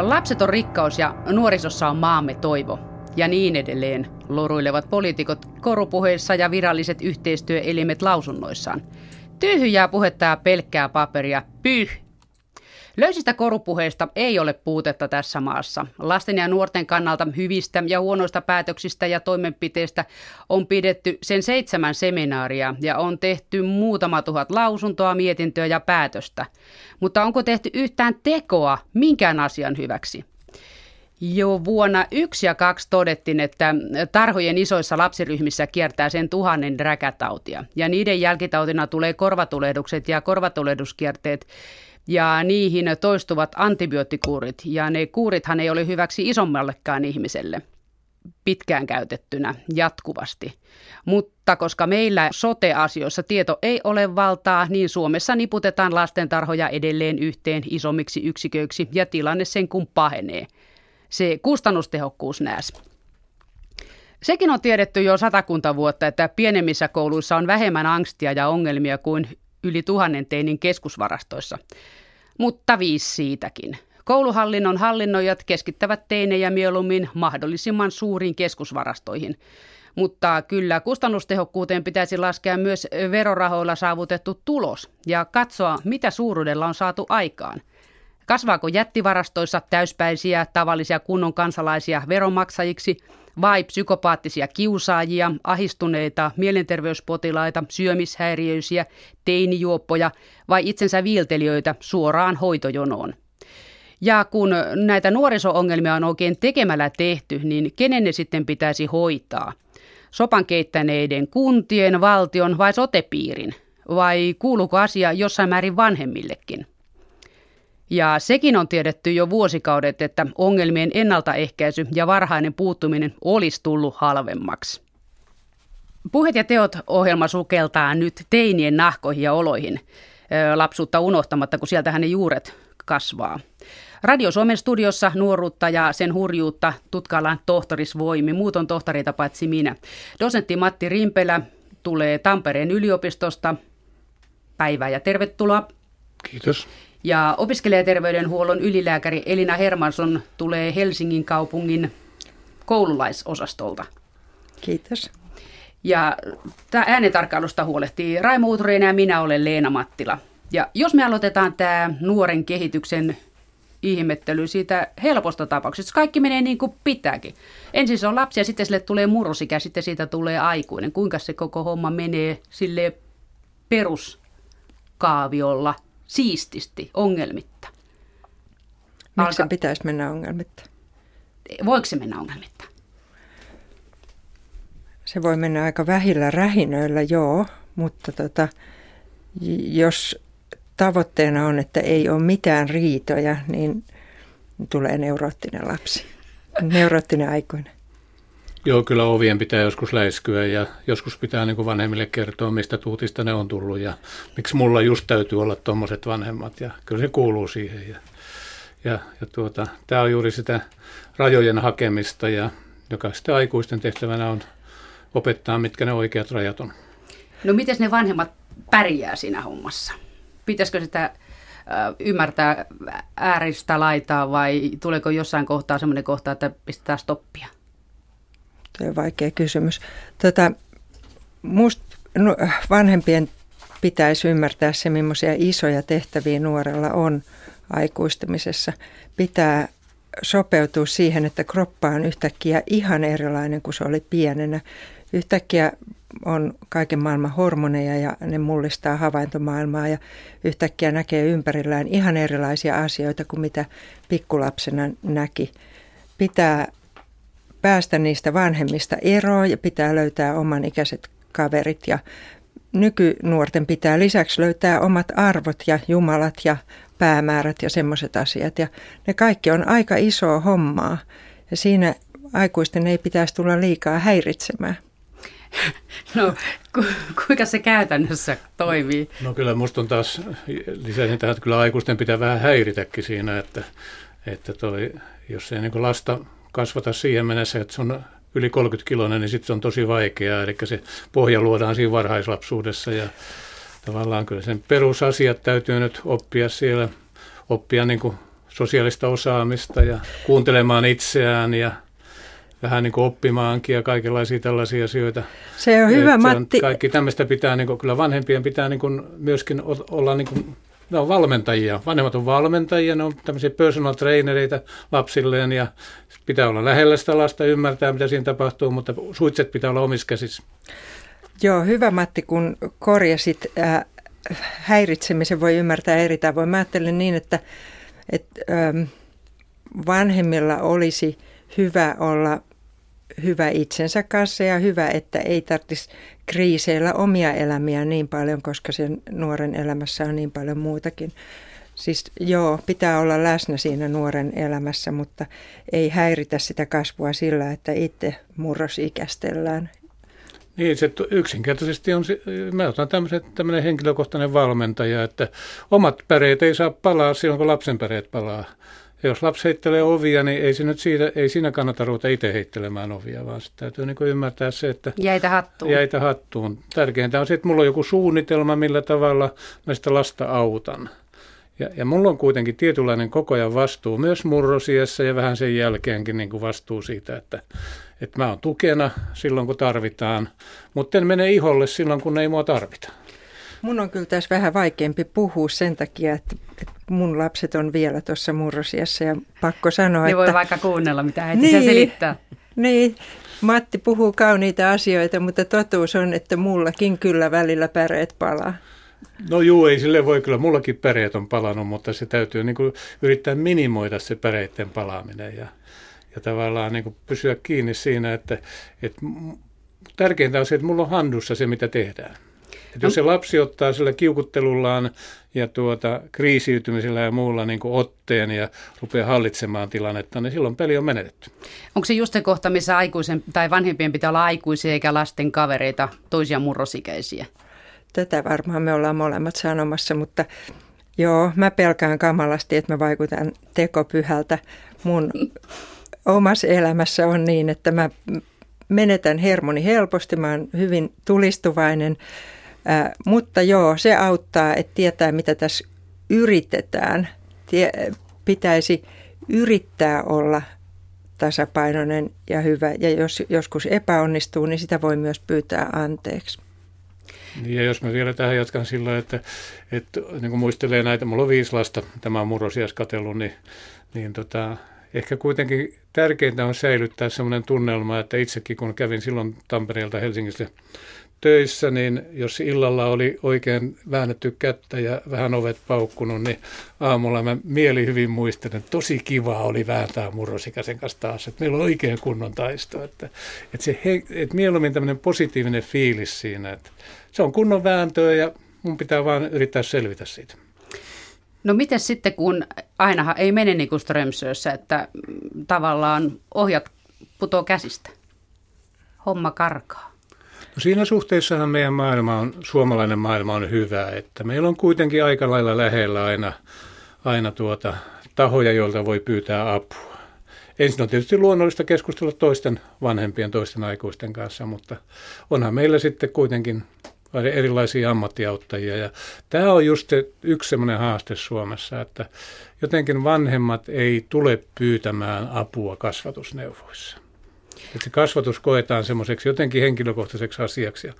Lapset on rikkaus ja nuorisossa on maamme toivo. Ja niin edelleen loruilevat poliitikot korupuheissa ja viralliset yhteistyöelimet lausunnoissaan. Tyhjää puhetta ja pelkkää paperia. Pyh! Löysistä korupuheista ei ole puutetta tässä maassa. Lasten ja nuorten kannalta hyvistä ja huonoista päätöksistä ja toimenpiteistä on pidetty sen seitsemän seminaaria ja on tehty muutama tuhat lausuntoa, mietintöä ja päätöstä. Mutta onko tehty yhtään tekoa minkään asian hyväksi? Jo vuonna yksi ja kaksi todettiin, että tarhojen isoissa lapsiryhmissä kiertää sen tuhannen räkätautia. Ja niiden jälkitautina tulee korvatulehdukset ja korvatulehduskierteet ja niihin toistuvat antibioottikuurit. Ja ne kuurithan ei ole hyväksi isommallekaan ihmiselle pitkään käytettynä jatkuvasti. Mutta koska meillä sote-asioissa tieto ei ole valtaa, niin Suomessa niputetaan lastentarhoja edelleen yhteen isommiksi yksiköiksi ja tilanne sen kun pahenee. Se kustannustehokkuus nääs. Sekin on tiedetty jo satakunta vuotta, että pienemmissä kouluissa on vähemmän angstia ja ongelmia kuin yli tuhannen teinin keskusvarastoissa. Mutta viisi siitäkin. Kouluhallinnon hallinnoijat keskittävät teinejä mieluummin mahdollisimman suuriin keskusvarastoihin. Mutta kyllä kustannustehokkuuteen pitäisi laskea myös verorahoilla saavutettu tulos ja katsoa, mitä suuruudella on saatu aikaan. Kasvaako jättivarastoissa täyspäisiä tavallisia kunnon kansalaisia veronmaksajiksi – vai psykopaattisia kiusaajia, ahistuneita mielenterveyspotilaita, syömishäiriöisiä, teinijuoppoja vai itsensä viiltelijöitä suoraan hoitojonoon. Ja kun näitä nuoriso-ongelmia on oikein tekemällä tehty, niin kenen ne sitten pitäisi hoitaa? Sopan keittäneiden kuntien, valtion vai sotepiirin? Vai kuuluuko asia jossain määrin vanhemmillekin? Ja sekin on tiedetty jo vuosikaudet, että ongelmien ennaltaehkäisy ja varhainen puuttuminen olisi tullut halvemmaksi. Puhet ja teot ohjelma sukeltaa nyt teinien nahkoihin ja oloihin, lapsuutta unohtamatta, kun sieltähän ne juuret kasvaa. Radio Suomen studiossa nuoruutta ja sen hurjuutta tutkaillaan tohtorisvoimi, muut on tohtareita paitsi minä. Dosentti Matti Rimpelä tulee Tampereen yliopistosta. Päivää ja tervetuloa. Kiitos. Ja opiskelijaterveydenhuollon ylilääkäri Elina Hermansson tulee Helsingin kaupungin koululaisosastolta. Kiitos. Ja tämä äänetarkkailusta huolehtii Raimo Uturinen ja minä olen Leena Mattila. Ja jos me aloitetaan tämä nuoren kehityksen ihmettely siitä helposta tapauksesta. Kaikki menee niin kuin pitääkin. Ensin se on lapsi ja sitten sille tulee murrosikä, sitten siitä tulee aikuinen. Kuinka se koko homma menee sille peruskaaviolla – siististi, ongelmitta. Miksi Alka... pitäisi mennä ongelmitta? Voiko se mennä ongelmitta? Se voi mennä aika vähillä rähinöillä, joo, mutta tota, jos tavoitteena on, että ei ole mitään riitoja, niin tulee neuroottinen lapsi, neuroottinen aikuinen. Joo, kyllä ovien pitää joskus läiskyä ja joskus pitää niin kuin vanhemmille kertoa, mistä tuutista ne on tullut ja miksi mulla just täytyy olla tuommoiset vanhemmat ja kyllä se kuuluu siihen. Ja, ja, ja tuota, tämä on juuri sitä rajojen hakemista ja joka sitten aikuisten tehtävänä on opettaa, mitkä ne oikeat rajat on. No miten ne vanhemmat pärjää siinä hommassa? Pitäisikö sitä ymmärtää ääristä laitaa vai tuleeko jossain kohtaa semmoinen kohta, että pistetään stoppia? Tuo on vaikea kysymys. Tota, must, no, vanhempien pitäisi ymmärtää se, millaisia isoja tehtäviä nuorella on aikuistamisessa. Pitää sopeutua siihen, että kroppa on yhtäkkiä ihan erilainen kuin se oli pienenä. Yhtäkkiä on kaiken maailman hormoneja ja ne mullistaa havaintomaailmaa ja yhtäkkiä näkee ympärillään ihan erilaisia asioita kuin mitä pikkulapsena näki. Pitää päästä niistä vanhemmista eroon ja pitää löytää oman ikäiset kaverit ja nykynuorten pitää lisäksi löytää omat arvot ja jumalat ja päämäärät ja semmoiset asiat. Ja ne kaikki on aika isoa hommaa ja siinä aikuisten ei pitäisi tulla liikaa häiritsemään. No ku, kuinka se käytännössä toimii? No kyllä musta on taas, lisäisin tähän, että kyllä aikuisten pitää vähän häiritäkin siinä, että, että toi, jos ei niin lasta kasvata siihen mennessä, että se on yli 30 kiloinen, niin sitten se on tosi vaikeaa. Eli se pohja luodaan siinä varhaislapsuudessa ja tavallaan kyllä sen perusasiat täytyy nyt oppia siellä, oppia niin kuin sosiaalista osaamista ja kuuntelemaan itseään ja vähän niin kuin oppimaankin ja kaikenlaisia tällaisia asioita. Se on hyvä, Et Matti. Kaikki tämmöistä pitää, niin kuin, kyllä vanhempien pitää niin kuin, myöskin olla niin kuin, ne on valmentajia. Vanhemmat on valmentajia, ne on tämmöisiä personal trainereita lapsilleen ja pitää olla lähellä sitä lasta, ymmärtää mitä siinä tapahtuu, mutta suitset pitää olla omissa käsissä. Joo, hyvä Matti, kun korjasit. Äh, häiritsemisen voi ymmärtää eri tavoin. Mä ajattelen niin, että, että ähm, vanhemmilla olisi hyvä olla hyvä itsensä kanssa ja hyvä, että ei tarvitsisi kriiseillä omia elämiä niin paljon, koska sen nuoren elämässä on niin paljon muutakin. Siis joo, pitää olla läsnä siinä nuoren elämässä, mutta ei häiritä sitä kasvua sillä, että itse murrosikästellään. Niin, se yksinkertaisesti on, mä otan tämmöinen henkilökohtainen valmentaja, että omat päreet ei saa palaa silloin, kun lapsen päreet palaa. Ja jos lapsi heittelee ovia, niin ei, se nyt siitä, ei siinä kannata ruveta itse heittelemään ovia, vaan sitten täytyy niin ymmärtää se, että... Jäitä hattuun. Jäitä hattuun. Tärkeintä on se, että mulla on joku suunnitelma, millä tavalla mä sitä lasta autan. Ja, ja mulla on kuitenkin tietynlainen koko ajan vastuu myös murrosiessa ja vähän sen jälkeenkin niin kuin vastuu siitä, että, että mä oon tukena silloin, kun tarvitaan, mutta en mene iholle silloin, kun ei mua tarvita. Mun on kyllä tässä vähän vaikeampi puhua sen takia, että mun lapset on vielä tuossa murrosiassa ja pakko sanoa, ne että... voi vaikka kuunnella, mitä äiti niin, selittää. Niin, Matti puhuu kauniita asioita, mutta totuus on, että mullakin kyllä välillä päreet palaa. No juu, ei sille voi kyllä. Mullakin päreet on palannut, mutta se täytyy niin kuin yrittää minimoida se päreiden palaaminen ja, ja tavallaan niin kuin pysyä kiinni siinä, että, että tärkeintä on se, että mulla on handussa se, mitä tehdään. Että jos se lapsi ottaa sillä kiukuttelullaan ja tuota, kriisiytymisellä ja muulla niin kuin otteen ja rupeaa hallitsemaan tilannetta, niin silloin peli on menetetty. Onko se just se kohta, missä aikuisen tai vanhempien pitää olla aikuisia eikä lasten kavereita, toisia murrosikäisiä? Tätä varmaan me ollaan molemmat sanomassa, mutta joo, mä pelkään kamalasti, että mä vaikutan tekopyhältä. Mun omassa elämässä on niin, että mä menetän hermoni helposti, mä oon hyvin tulistuvainen, Ää, mutta joo, se auttaa, että tietää mitä tässä yritetään. Tie, pitäisi yrittää olla tasapainoinen ja hyvä. Ja jos joskus epäonnistuu, niin sitä voi myös pyytää anteeksi. Ja jos mä vielä tähän jatkan sillä, että, että niin kuin muistelee näitä, mulla on viisi lasta, tämä on murrosias katsellut, niin, niin tota, ehkä kuitenkin tärkeintä on säilyttää sellainen tunnelma, että itsekin kun kävin silloin Tampereelta Helsingistä töissä, niin jos illalla oli oikein väännetty kättä ja vähän ovet paukkunut, niin aamulla mä mieli hyvin muistan, että tosi kiva oli vääntää murrosikäisen kanssa taas, että meillä on oikein kunnon taisto. Että, että, se, että mieluummin tämmöinen positiivinen fiilis siinä, että se on kunnon vääntöä ja mun pitää vaan yrittää selvitä siitä. No miten sitten, kun ainahan ei mene niin kuin Strömsössä, että tavallaan ohjat putoo käsistä, homma karkaa? Siinä suhteessahan meidän maailma on, suomalainen maailma on hyvä, että meillä on kuitenkin aika lailla lähellä aina, aina tuota, tahoja, joilta voi pyytää apua. Ensin on tietysti luonnollista keskustella toisten vanhempien, toisten aikuisten kanssa, mutta onhan meillä sitten kuitenkin erilaisia ammattiauttajia. Ja tämä on just yksi sellainen haaste Suomessa, että jotenkin vanhemmat ei tule pyytämään apua kasvatusneuvoissa. Että se kasvatus koetaan semmoiseksi jotenkin henkilökohtaiseksi asiaksi ja,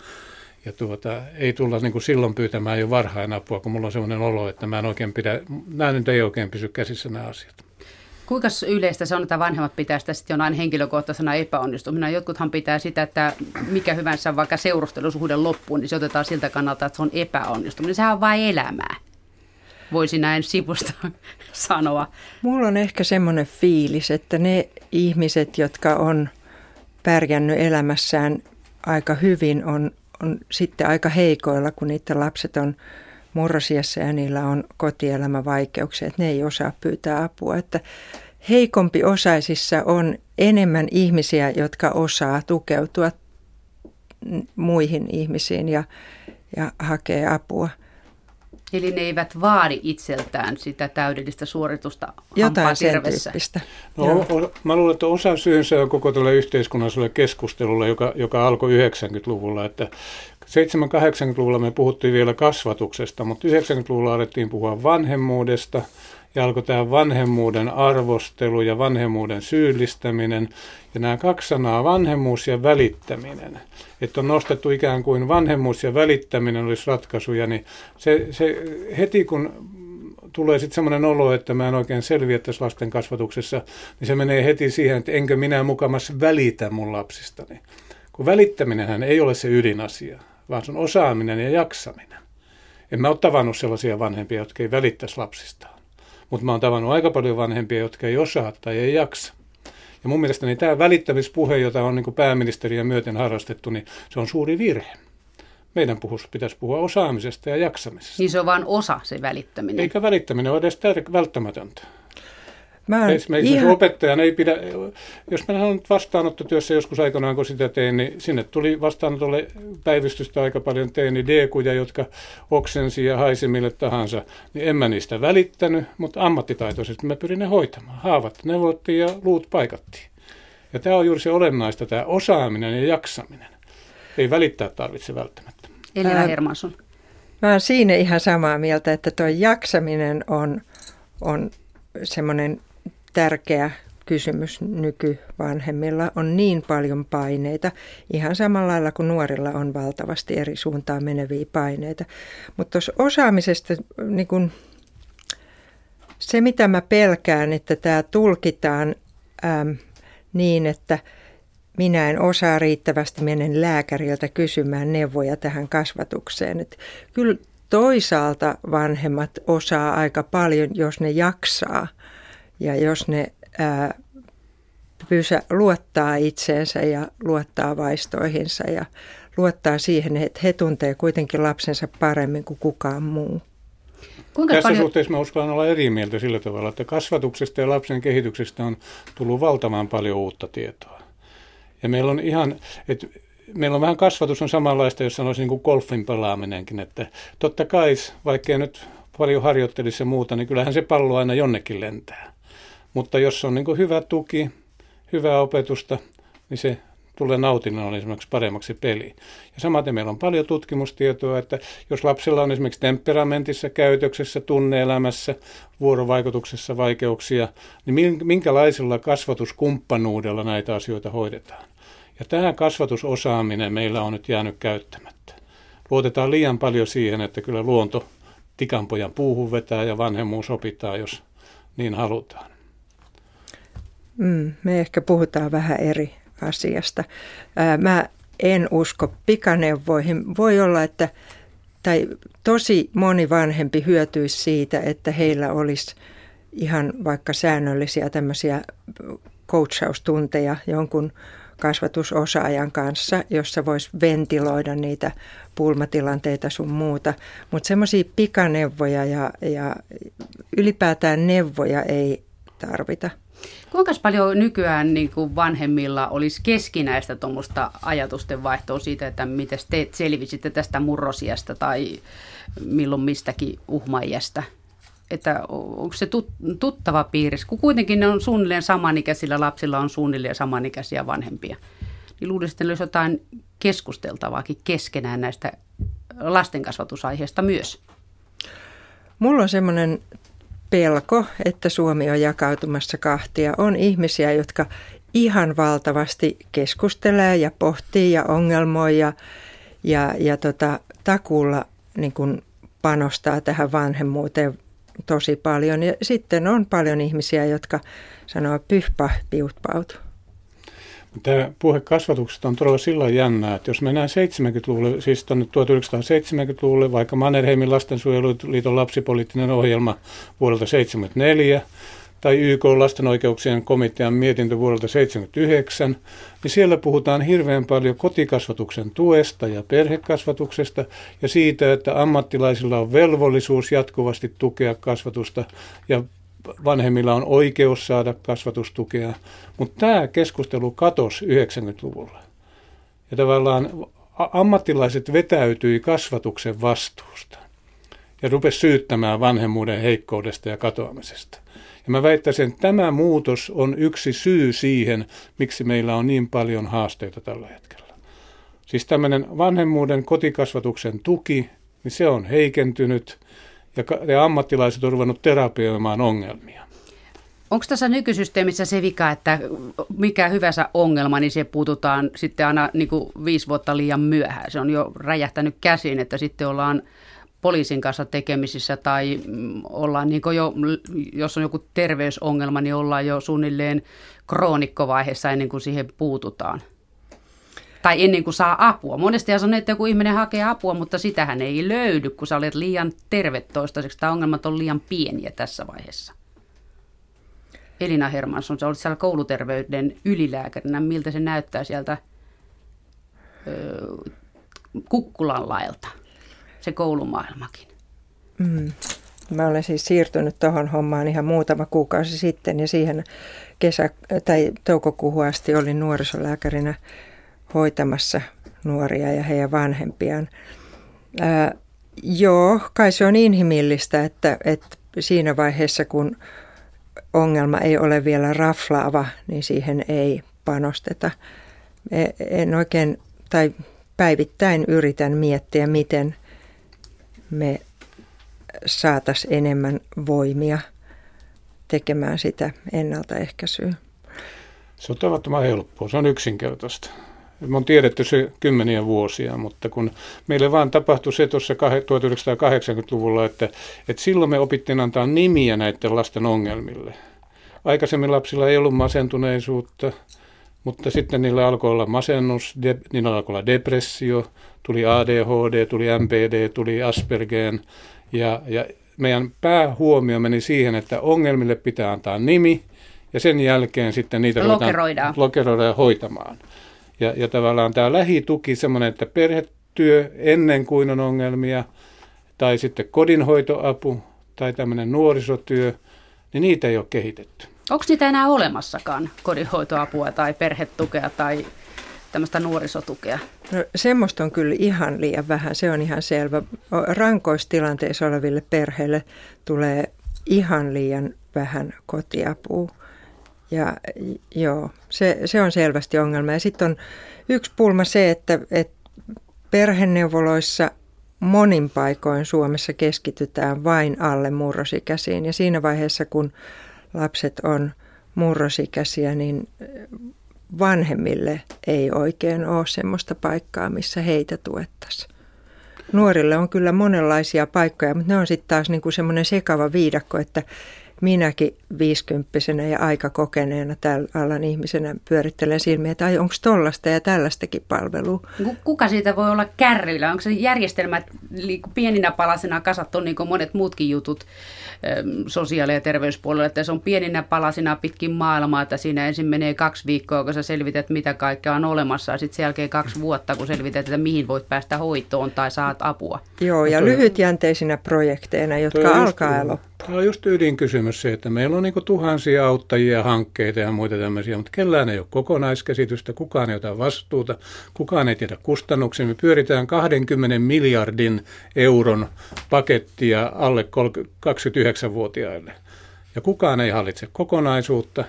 ja tuota, ei tulla niin kuin silloin pyytämään jo varhain apua, kun mulla on semmoinen olo, että mä en oikein pidä, nämä nyt ei oikein pysy käsissä nämä asiat. Kuinka yleistä se on, että vanhemmat pitää sitä sitten jonain henkilökohtaisena epäonnistumina? Jotkuthan pitää sitä, että mikä hyvänsä vaikka seurustelusuhde loppuun, niin se otetaan siltä kannalta, että se on epäonnistuminen. Sehän on vain elämää, voisi näin sivusta sanoa. Mulla on ehkä semmoinen fiilis, että ne ihmiset, jotka on pärjännyt elämässään aika hyvin, on, on sitten aika heikoilla, kun niiden lapset on murrosiassa ja niillä on kotielämävaikeuksia, että ne ei osaa pyytää apua. Että heikompi osaisissa on enemmän ihmisiä, jotka osaa tukeutua muihin ihmisiin ja, ja hakee apua. Eli ne eivät vaadi itseltään sitä täydellistä suoritusta Jotain sen tyyppistä. No, o, mä luulen, että osa syynsä on koko tälle yhteiskunnalliselle keskustelulle, joka, joka alkoi 90-luvulla, että 70-80-luvulla me puhuttiin vielä kasvatuksesta, mutta 90-luvulla alettiin puhua vanhemmuudesta ja alkoi tämä vanhemmuuden arvostelu ja vanhemmuuden syyllistäminen. Ja nämä kaksi sanaa, vanhemmuus ja välittäminen, että on nostettu ikään kuin vanhemmuus ja välittäminen olisi ratkaisuja, niin se, se heti kun tulee sitten semmoinen olo, että mä en oikein selviä tässä lasten kasvatuksessa, niin se menee heti siihen, että enkö minä mukamassa välitä mun lapsistani. Kun välittäminenhän ei ole se ydinasia, vaan se on osaaminen ja jaksaminen. En mä ole tavannut sellaisia vanhempia, jotka ei välittäisi lapsistaan. Mutta mä oon tavannut aika paljon vanhempia, jotka ei osaa tai ei jaksa. Ja mun mielestäni tämä välittämispuhe, jota on niin pääministeriä myöten harrastettu, niin se on suuri virhe. Meidän puhus, pitäisi puhua osaamisesta ja jaksamisesta. Niin se on vain osa se välittäminen. Eikä välittäminen ole edes tär- välttämätöntä. Mä Esimerkiksi ihan... opettajan ei pidä, jos mä olen vastaanottotyössä joskus aikanaan, kun sitä tein, niin sinne tuli vastaanotolle päivystystä aika paljon tein, niin dekuja, jotka oksensi ja haisi mille tahansa, niin en mä niistä välittänyt, mutta ammattitaitoisesti mä pyrin ne hoitamaan. Haavat neuvottiin ja luut paikattiin. Ja tämä on juuri se olennaista, tämä osaaminen ja jaksaminen. Ei välittää tarvitse välttämättä. Elina Hermansson. Mä oon siinä ihan samaa mieltä, että tuo jaksaminen on, on semmoinen tärkeä kysymys nykyvanhemmilla. On niin paljon paineita, ihan samalla lailla kuin nuorilla on valtavasti eri suuntaan meneviä paineita. Mutta tuossa osaamisesta niin kun, se, mitä mä pelkään, että tämä tulkitaan äm, niin, että minä en osaa riittävästi menen lääkäriltä kysymään neuvoja tähän kasvatukseen. Et kyllä toisaalta vanhemmat osaa aika paljon, jos ne jaksaa – ja jos ne ää, pysä, luottaa itseensä ja luottaa vaistoihinsa ja luottaa siihen, että he tuntee kuitenkin lapsensa paremmin kuin kukaan muu. Kuinka Tässä paljon... suhteessa mä uskallan olla eri mieltä sillä tavalla, että kasvatuksesta ja lapsen kehityksestä on tullut valtavan paljon uutta tietoa. Ja meillä on ihan, että meillä on vähän kasvatus on samanlaista, jos sanoisin niin kuin golfin pelaaminenkin, että totta kai, vaikkei nyt paljon harjoittelisi ja muuta, niin kyllähän se pallo aina jonnekin lentää. Mutta jos on niin hyvä tuki, hyvää opetusta, niin se tulee nautinnon esimerkiksi paremmaksi peli. Ja samaten meillä on paljon tutkimustietoa, että jos lapsella on esimerkiksi temperamentissa, käytöksessä, tunneelämässä, vuorovaikutuksessa vaikeuksia, niin minkälaisella kasvatuskumppanuudella näitä asioita hoidetaan. Ja tähän kasvatusosaaminen meillä on nyt jäänyt käyttämättä. Luotetaan liian paljon siihen, että kyllä luonto tikanpojan puuhun vetää ja vanhemmuus opitaan, jos niin halutaan. Mm, me ehkä puhutaan vähän eri asiasta. Ää, mä en usko pikaneuvoihin. Voi olla, että tai tosi moni vanhempi hyötyisi siitä, että heillä olisi ihan vaikka säännöllisiä tämmöisiä coachaustunteja jonkun kasvatusosaajan kanssa, jossa voisi ventiloida niitä pulmatilanteita sun muuta. Mutta semmoisia pikaneuvoja ja, ja ylipäätään neuvoja ei tarvita. Kuinka paljon nykyään niin kuin vanhemmilla olisi keskinäistä tuommoista ajatusten vaihtoa siitä, että miten te selvisitte tästä murrosiasta tai milloin mistäkin uhmaijasta? Että onko se tuttava piirissä, kun kuitenkin ne on suunnilleen samanikäisillä lapsilla on suunnilleen samanikäisiä vanhempia. Niin luulisin, että olisi jotain keskusteltavaakin keskenään näistä lastenkasvatusaiheista myös. Mulla on semmoinen pelko, että Suomi on jakautumassa kahtia. On ihmisiä, jotka ihan valtavasti keskustelee ja pohtii ja ongelmoi ja, ja, ja tota, takuulla niin kun panostaa tähän vanhemmuuteen tosi paljon. Ja sitten on paljon ihmisiä, jotka sanoo pyhpä piutpaut. Tämä puhe kasvatuksesta on todella sillä jännää, että jos mennään 70-luvulle, siis tuonne 1970-luvulle, vaikka Mannerheimin lastensuojeluliiton lapsipoliittinen ohjelma vuodelta 1974 tai YK lasten oikeuksien komitean mietintö vuodelta 1979, niin siellä puhutaan hirveän paljon kotikasvatuksen tuesta ja perhekasvatuksesta ja siitä, että ammattilaisilla on velvollisuus jatkuvasti tukea kasvatusta ja vanhemmilla on oikeus saada kasvatustukea, mutta tämä keskustelu katosi 90-luvulla. Ja tavallaan ammattilaiset vetäytyi kasvatuksen vastuusta ja rupesi syyttämään vanhemmuuden heikkoudesta ja katoamisesta. Ja mä väittäisin, että tämä muutos on yksi syy siihen, miksi meillä on niin paljon haasteita tällä hetkellä. Siis tämmöinen vanhemmuuden kotikasvatuksen tuki, niin se on heikentynyt ja, ja ammattilaiset on ruvennut terapioimaan ongelmia. Onko tässä nykysysteemissä se vika, että mikä hyvänsä ongelma, niin se puututaan sitten aina niin kuin viisi vuotta liian myöhään. Se on jo räjähtänyt käsiin, että sitten ollaan poliisin kanssa tekemisissä tai mm, ollaan niin jo, jos on joku terveysongelma, niin ollaan jo suunnilleen kroonikkovaiheessa ennen kuin siihen puututaan. Tai ennen kuin saa apua. Monesti on että joku ihminen hakee apua, mutta sitähän ei löydy, kun sä olet liian terve toistaiseksi. Tämä ongelmat on liian pieniä tässä vaiheessa. Elina Hermansson, sä olet siellä kouluterveyden ylilääkärinä. Miltä se näyttää sieltä ö, Kukkulan laelta, se koulumaailmakin? Mm. Mä olen siis siirtynyt tuohon hommaan ihan muutama kuukausi sitten ja siihen kesä- tai toukokuuhun asti olin nuorisolääkärinä hoitamassa nuoria ja heidän vanhempiaan. Ää, joo, kai se on inhimillistä, että, että siinä vaiheessa kun ongelma ei ole vielä raflaava, niin siihen ei panosteta. E, en oikein, tai päivittäin yritän miettiä, miten me saataisiin enemmän voimia tekemään sitä ennaltaehkäisyä. Se on tavattoman helppoa, se on yksinkertaista. Me on tiedetty se kymmeniä vuosia, mutta kun meille vaan tapahtui se tuossa 1980-luvulla, että, että silloin me opittiin antaa nimiä näiden lasten ongelmille. Aikaisemmin lapsilla ei ollut masentuneisuutta, mutta sitten niillä alkoi olla masennus, de, niillä alkoi olla depressio, tuli ADHD, tuli MPD, tuli Aspergeen ja, ja meidän päähuomio meni siihen, että ongelmille pitää antaa nimi ja sen jälkeen sitten niitä lokeroidaan, lokeroidaan ja hoitamaan. Ja, ja tavallaan tämä lähituki, semmoinen, että perhetyö ennen kuin on ongelmia, tai sitten kodinhoitoapu, tai tämmöinen nuorisotyö, niin niitä ei ole kehitetty. Onko niitä enää olemassakaan, kodinhoitoapua tai perhetukea tai tämmöistä nuorisotukea? No, semmoista on kyllä ihan liian vähän, se on ihan selvä. Rankoistilanteissa oleville perheille tulee ihan liian vähän kotiapua. Ja joo, se, se on selvästi ongelma. Ja sitten on yksi pulma se, että, että perheneuvoloissa monin paikoin Suomessa keskitytään vain alle murrosikäisiin. Ja siinä vaiheessa, kun lapset on murrosikäisiä, niin vanhemmille ei oikein ole semmoista paikkaa, missä heitä tuettaisiin. Nuorille on kyllä monenlaisia paikkoja, mutta ne on sitten taas niinku semmoinen sekava viidakko, että minäkin viisikymppisenä ja aika kokeneena tällä alan ihmisenä pyörittelen silmiä, että onko tollasta ja tällaistakin palvelua. Kuka siitä voi olla kärryillä? Onko se järjestelmä pieninä palasina kasattu niin kuin monet muutkin jutut sosiaali- ja terveyspuolella, että se on pieninä palasina pitkin maailmaa, että siinä ensin menee kaksi viikkoa, kun sä selvität, mitä kaikkea on olemassa, ja sitten sen jälkeen kaksi vuotta, kun selvität, että mihin voit päästä hoitoon tai saat apua. Joo, ja lyhytjänteisinä projekteina, jotka alkaa ja loppuu. Tämä on just ydinkysymys se, että meillä on niin tuhansia auttajia, hankkeita ja muita tämmöisiä, mutta kellään ei ole kokonaiskäsitystä, kukaan ei ota vastuuta, kukaan ei tiedä kustannuksia. Me pyöritään 20 miljardin euron pakettia alle 29-vuotiaille. Ja kukaan ei hallitse kokonaisuutta.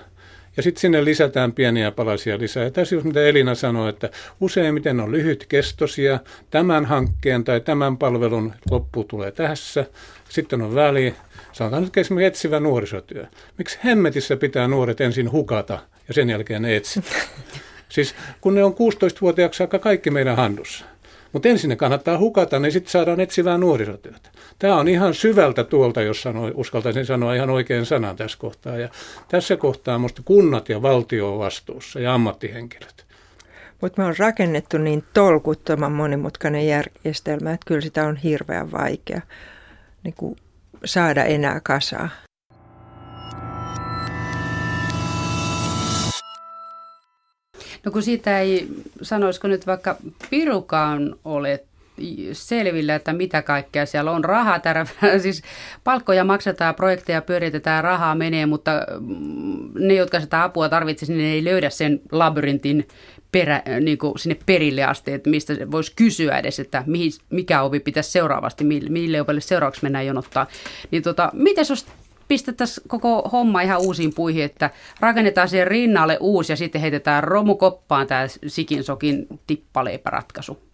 Ja sitten sinne lisätään pieniä palasia lisää. Ja tässä just mitä Elina sanoi, että useimmiten on lyhytkestoisia. Tämän hankkeen tai tämän palvelun loppu tulee tässä. Sitten on väli sanotaan nyt esimerkiksi etsivä nuorisotyö. Miksi hemmetissä pitää nuoret ensin hukata ja sen jälkeen ne etsiä? siis kun ne on 16-vuotiaaksi saakka kaikki meidän handussa. Mutta ensin ne kannattaa hukata, niin sitten saadaan etsivää nuorisotyötä. Tämä on ihan syvältä tuolta, jos sanoi, uskaltaisin sanoa ihan oikein sanan tässä kohtaa. Ja tässä kohtaa minusta kunnat ja valtio on vastuussa ja ammattihenkilöt. Mutta me on rakennettu niin tolkuttoman monimutkainen järjestelmä, että kyllä sitä on hirveän vaikea niin kuin saada enää kasaa. No kun siitä ei, sanoisiko nyt vaikka pirukaan ole selvillä, että mitä kaikkea siellä on. Rahaa täällä, siis palkkoja maksetaan, projekteja pyöritetään, rahaa menee, mutta mm, ne, jotka sitä apua tarvitsisivat, niin ne ei löydä sen labyrintin perä, niin kuin sinne perille asti, että mistä voisi kysyä edes, että mihin, mikä ovi pitäisi seuraavasti, mille, opille seuraavaksi mennään jonottaa. Niin tota, miten jos pistettäisiin koko homma ihan uusiin puihin, että rakennetaan siihen rinnalle uusi ja sitten heitetään romukoppaan tämä sikin sokin tippaleipäratkaisu.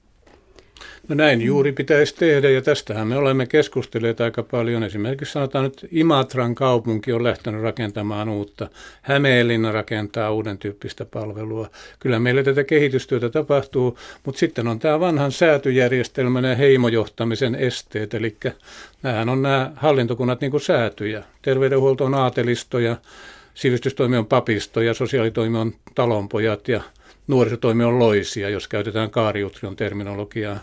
No näin juuri pitäisi tehdä ja tästähän me olemme keskustelleet aika paljon. Esimerkiksi sanotaan nyt Imatran kaupunki on lähtenyt rakentamaan uutta. Hämeenlinna rakentaa uuden tyyppistä palvelua. Kyllä meillä tätä kehitystyötä tapahtuu, mutta sitten on tämä vanhan säätyjärjestelmän ja heimojohtamisen esteet. Eli nämähän on nämä hallintokunnat niin kuin säätyjä. Terveydenhuolto on aatelistoja, sivistystoimi on papistoja, sosiaalitoimi on talonpojat ja nuorisotoimi on loisia, jos käytetään kaariutrion terminologiaa.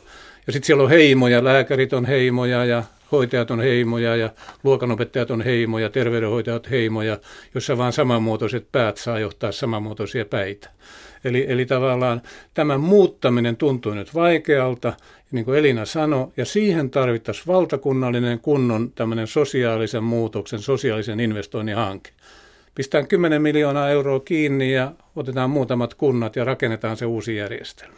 Ja sitten siellä on heimoja, lääkärit on heimoja ja hoitajat on heimoja ja luokanopettajat on heimoja, terveydenhoitajat heimoja, jossa vaan samanmuotoiset päät saa johtaa samanmuotoisia päitä. Eli, eli tavallaan tämän muuttaminen tuntuu nyt vaikealta, niin kuin Elina sanoi, ja siihen tarvittaisiin valtakunnallinen kunnon tämmöinen sosiaalisen muutoksen, sosiaalisen investoinnin hanke pistetään 10 miljoonaa euroa kiinni ja otetaan muutamat kunnat ja rakennetaan se uusi järjestelmä.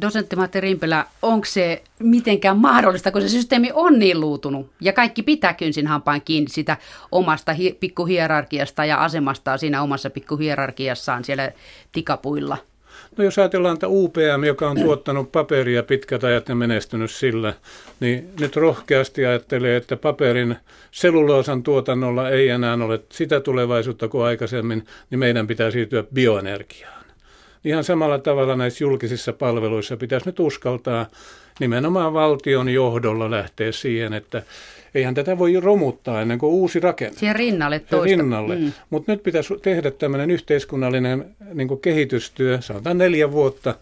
Dosentti Matti Rimpelä, onko se mitenkään mahdollista, kun se systeemi on niin luutunut ja kaikki pitää kynsin hampaan kiinni sitä omasta hi- pikkuhierarkiasta ja asemastaan siinä omassa pikkuhierarkiassaan siellä tikapuilla? No jos ajatellaan, että UPM, joka on tuottanut paperia pitkät ajat ja menestynyt sillä, niin nyt rohkeasti ajattelee, että paperin selluloosan tuotannolla ei enää ole sitä tulevaisuutta kuin aikaisemmin, niin meidän pitää siirtyä bioenergiaan. Ihan samalla tavalla näissä julkisissa palveluissa pitäisi nyt uskaltaa nimenomaan valtion johdolla lähteä siihen, että eihän tätä voi romuttaa ennen kuin uusi rakenne. Siihen rinnalle toista. rinnalle. Mm. Mutta nyt pitäisi tehdä tämmöinen yhteiskunnallinen niin kehitystyö, sanotaan neljä vuotta,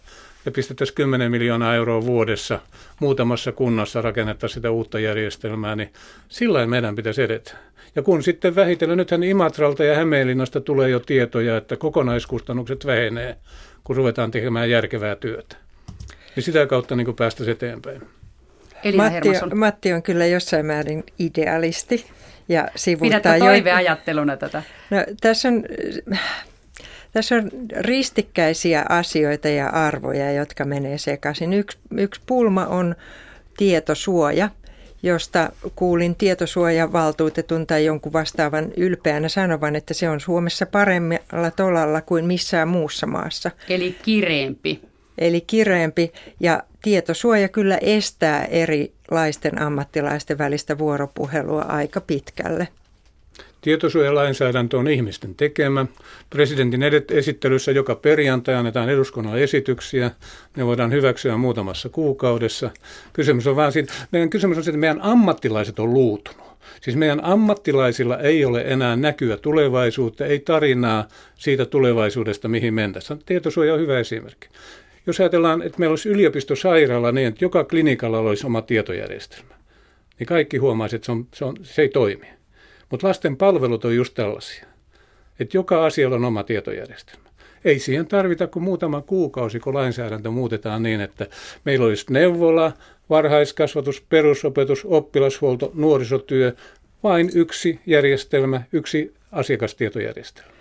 ja pistettäisiin 10 miljoonaa euroa vuodessa muutamassa kunnassa rakennettaisiin sitä uutta järjestelmää, niin sillä meidän pitäisi edetä. Ja kun sitten vähitellen, nythän Imatralta ja Hämeenlinnasta tulee jo tietoja, että kokonaiskustannukset vähenee, kun ruvetaan tekemään järkevää työtä. Niin sitä kautta niin päästäisiin eteenpäin. Matti on, Matti on kyllä jossain määrin idealisti ja sivuttaa Pidätkö toiveajatteluna tätä? No, tässä on tässä on ristikkäisiä asioita ja arvoja, jotka menee sekaisin. Yksi, yksi pulma on tietosuoja, josta kuulin tietosuojavaltuutetun tai jonkun vastaavan ylpeänä sanovan, että se on Suomessa paremmalla tolalla kuin missään muussa maassa. Eli kireempi. Eli kireempi ja tietosuoja kyllä estää erilaisten ammattilaisten välistä vuoropuhelua aika pitkälle. Tietosuojalainsäädäntö on ihmisten tekemä. Presidentin esittelyssä joka perjantai annetaan eduskunnalle esityksiä. Ne voidaan hyväksyä muutamassa kuukaudessa. Kysymys on vaan siitä, meidän kysymys on siitä, että meidän ammattilaiset on luutunut. Siis meidän ammattilaisilla ei ole enää näkyä tulevaisuutta, ei tarinaa siitä tulevaisuudesta, mihin mentäisiin. Tietosuoja on hyvä esimerkki. Jos ajatellaan, että meillä olisi yliopistosairaala niin, että joka klinikalla olisi oma tietojärjestelmä, niin kaikki huomaisivat, että se, on, se, on, se ei toimi. Mutta lasten palvelut on just tällaisia, että joka asialla on oma tietojärjestelmä. Ei siihen tarvita kuin muutama kuukausi, kun lainsäädäntö muutetaan niin, että meillä olisi neuvola, varhaiskasvatus, perusopetus, oppilashuolto, nuorisotyö, vain yksi järjestelmä, yksi asiakastietojärjestelmä.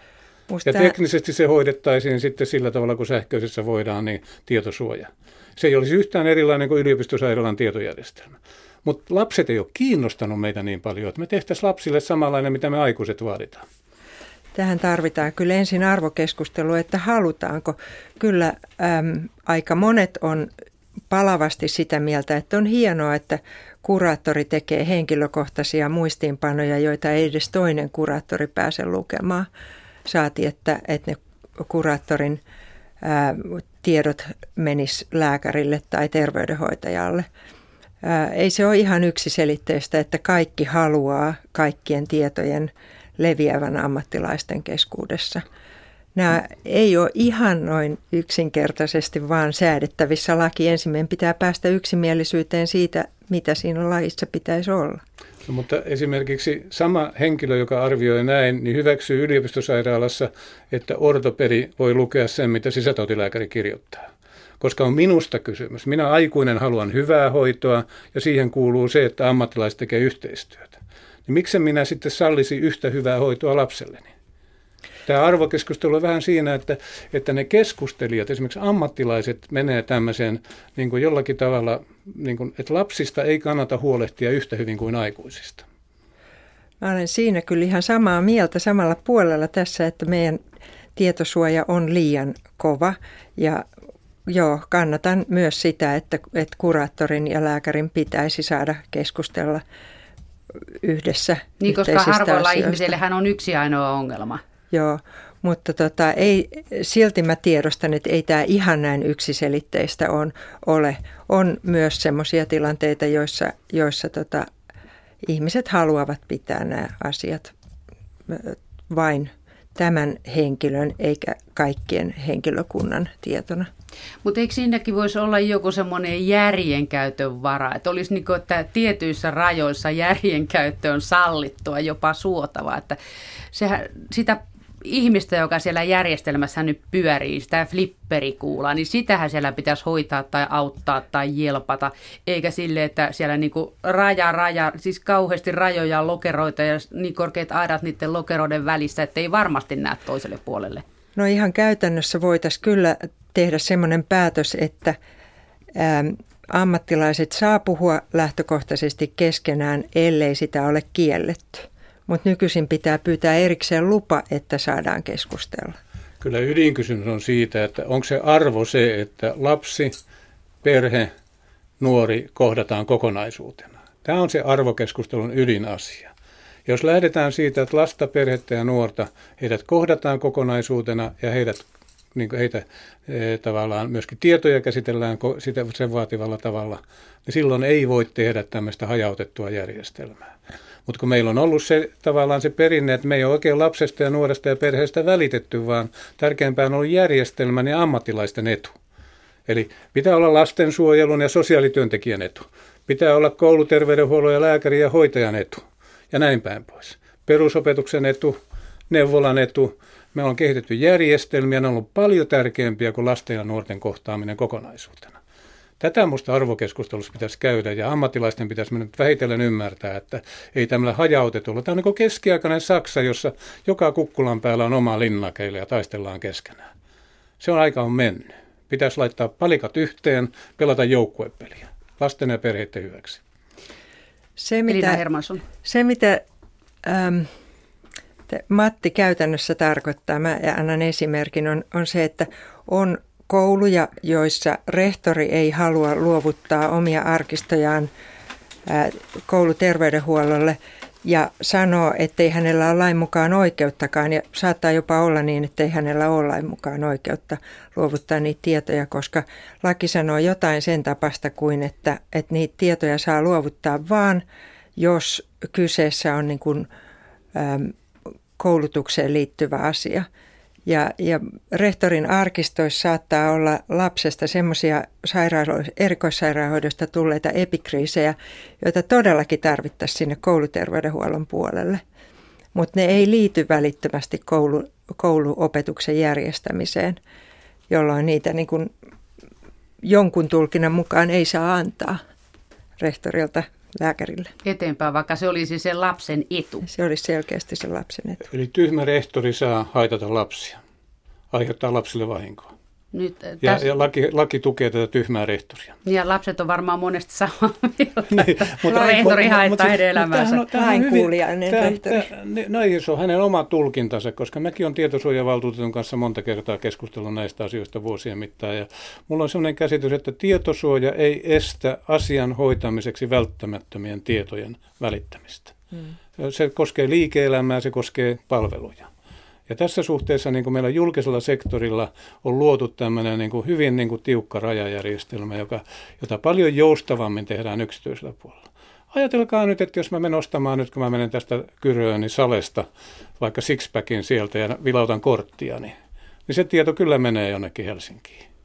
Musta... Ja teknisesti se hoidettaisiin sitten sillä tavalla, kun sähköisessä voidaan, niin tietosuoja. Se ei olisi yhtään erilainen kuin yliopistosairaalan tietojärjestelmä. Mutta lapset ei ole kiinnostanut meitä niin paljon, että me tehtäisiin lapsille samanlainen, mitä me aikuiset vaaditaan. Tähän tarvitaan kyllä ensin arvokeskustelua, että halutaanko. Kyllä äm, aika monet on palavasti sitä mieltä, että on hienoa, että kuraattori tekee henkilökohtaisia muistiinpanoja, joita ei edes toinen kuraattori pääse lukemaan. Saati, että, että ne kuraattorin ää, tiedot menis lääkärille tai terveydenhoitajalle – ei se ole ihan yksiselitteistä, että kaikki haluaa kaikkien tietojen leviävän ammattilaisten keskuudessa. Nämä ei ole ihan noin yksinkertaisesti vaan säädettävissä laki. Ensimmäinen pitää päästä yksimielisyyteen siitä, mitä siinä laissa pitäisi olla. No, mutta esimerkiksi sama henkilö, joka arvioi näin, niin hyväksyy yliopistosairaalassa, että ortopedi voi lukea sen, mitä sisätautilääkäri kirjoittaa koska on minusta kysymys. Minä aikuinen haluan hyvää hoitoa ja siihen kuuluu se, että ammattilaiset tekee yhteistyötä. Niin miksi minä sitten sallisi yhtä hyvää hoitoa lapselleni? Tämä arvokeskustelu on vähän siinä, että, että ne keskustelijat, esimerkiksi ammattilaiset, menee tämmöiseen niin kuin jollakin tavalla, niin kuin, että lapsista ei kannata huolehtia yhtä hyvin kuin aikuisista. Mä olen siinä kyllä ihan samaa mieltä samalla puolella tässä, että meidän tietosuoja on liian kova ja joo, kannatan myös sitä, että, että kuraattorin ja lääkärin pitäisi saada keskustella yhdessä Niin, koska harvoilla ihmisillä hän on yksi ainoa ongelma. Joo, mutta tota, ei, silti mä tiedostan, että ei tämä ihan näin yksiselitteistä on, ole. On myös sellaisia tilanteita, joissa, joissa tota, ihmiset haluavat pitää nämä asiat vain tämän henkilön eikä kaikkien henkilökunnan tietona. Mutta eikö siinäkin voisi olla joku semmoinen järjenkäytön vara, että olisi niin kuin, että tietyissä rajoissa järjenkäyttö on sallittua, jopa suotava, että sehän, sitä ihmistä, joka siellä järjestelmässä nyt pyörii, sitä flipperikuulaa, niin sitähän siellä pitäisi hoitaa tai auttaa tai jelpata, eikä sille, että siellä niinku raja, raja, siis kauheasti rajoja, lokeroita ja niin korkeat aidat niiden lokeroiden välissä, että ei varmasti näe toiselle puolelle. No ihan käytännössä voitaisiin kyllä tehdä semmoinen päätös, että ää, ammattilaiset saa puhua lähtökohtaisesti keskenään, ellei sitä ole kielletty mutta nykyisin pitää pyytää erikseen lupa, että saadaan keskustella. Kyllä ydinkysymys on siitä, että onko se arvo se, että lapsi, perhe, nuori kohdataan kokonaisuutena. Tämä on se arvokeskustelun ydinasia. Jos lähdetään siitä, että lasta, perhettä ja nuorta, heidät kohdataan kokonaisuutena ja heidät, niin heitä e, tavallaan myöskin tietoja käsitellään sitä, sen vaativalla tavalla, niin silloin ei voi tehdä tämmöistä hajautettua järjestelmää. Mutta kun meillä on ollut se tavallaan se perinne, että me ei ole oikein lapsesta ja nuoresta ja perheestä välitetty, vaan tärkeämpää on ollut järjestelmän ja ammattilaisten etu. Eli pitää olla lastensuojelun ja sosiaalityöntekijän etu. Pitää olla kouluterveydenhuollon ja lääkärin ja hoitajan etu. Ja näin päin pois. Perusopetuksen etu, neuvolan etu. Me on kehitetty järjestelmiä, ne on ollut paljon tärkeämpiä kuin lasten ja nuorten kohtaaminen kokonaisuutena. Tätä minusta arvokeskustelussa pitäisi käydä ja ammattilaisten pitäisi nyt vähitellen ymmärtää, että ei tämmöllä hajautetulla. Tämä on niin keskiaikainen Saksa, jossa joka kukkulan päällä on oma linnakeille ja taistellaan keskenään. Se on aika on mennyt. Pitäisi laittaa palikat yhteen, pelata joukkuepeliä lasten ja perheiden hyväksi. Se, mitä, se, mitä ähm, Matti käytännössä tarkoittaa, mä annan esimerkin, on, on se, että on kouluja, joissa rehtori ei halua luovuttaa omia arkistojaan kouluterveydenhuollolle ja sanoo, ettei hänellä ole lain mukaan oikeuttakaan. Ja saattaa jopa olla niin, ettei hänellä ole lain mukaan oikeutta luovuttaa niitä tietoja, koska laki sanoo jotain sen tapasta kuin, että, että niitä tietoja saa luovuttaa vaan, jos kyseessä on niin kuin, koulutukseen liittyvä asia – ja, ja rehtorin arkistoissa saattaa olla lapsesta semmoisia erikoissairaanhoidosta tulleita epikriisejä, joita todellakin tarvittaisiin sinne kouluterveydenhuollon puolelle. Mutta ne ei liity välittömästi koulu, kouluopetuksen järjestämiseen, jolloin niitä niin kun jonkun tulkinnan mukaan ei saa antaa rehtorilta lääkärille. Eteenpäin, vaikka se olisi sen lapsen etu. Se olisi selkeästi se lapsen etu. Eli tyhmä rehtori saa haitata lapsia, aiheuttaa lapsille vahinkoa. Nyt, täs... ja, ja laki, laki tukee tätä tyhmää rehtoria. Ja lapset on varmaan monesti samaa mieltä, niin, mutta rehtori haittaa heidän elämäänsä. Lainkuulijainen rehtori. No ei, se on hänen oma tulkintansa, koska mäkin olen tietosuojavaltuutetun kanssa monta kertaa keskustellut näistä asioista vuosien mittaan. Ja mulla on sellainen käsitys, että tietosuoja ei estä asian hoitamiseksi välttämättömien tietojen välittämistä. Hmm. Se koskee liike-elämää, se koskee palveluja. Ja tässä suhteessa niin kuin meillä julkisella sektorilla on luotu tämmöinen niin kuin hyvin niin kuin tiukka rajajärjestelmä, joka, jota paljon joustavammin tehdään yksityisellä puolella. Ajatelkaa nyt, että jos mä menen ostamaan nyt, kun mä menen tästä Kyrööni salesta, vaikka sixpackin sieltä ja vilautan korttia, niin, niin se tieto kyllä menee jonnekin Helsinkiin.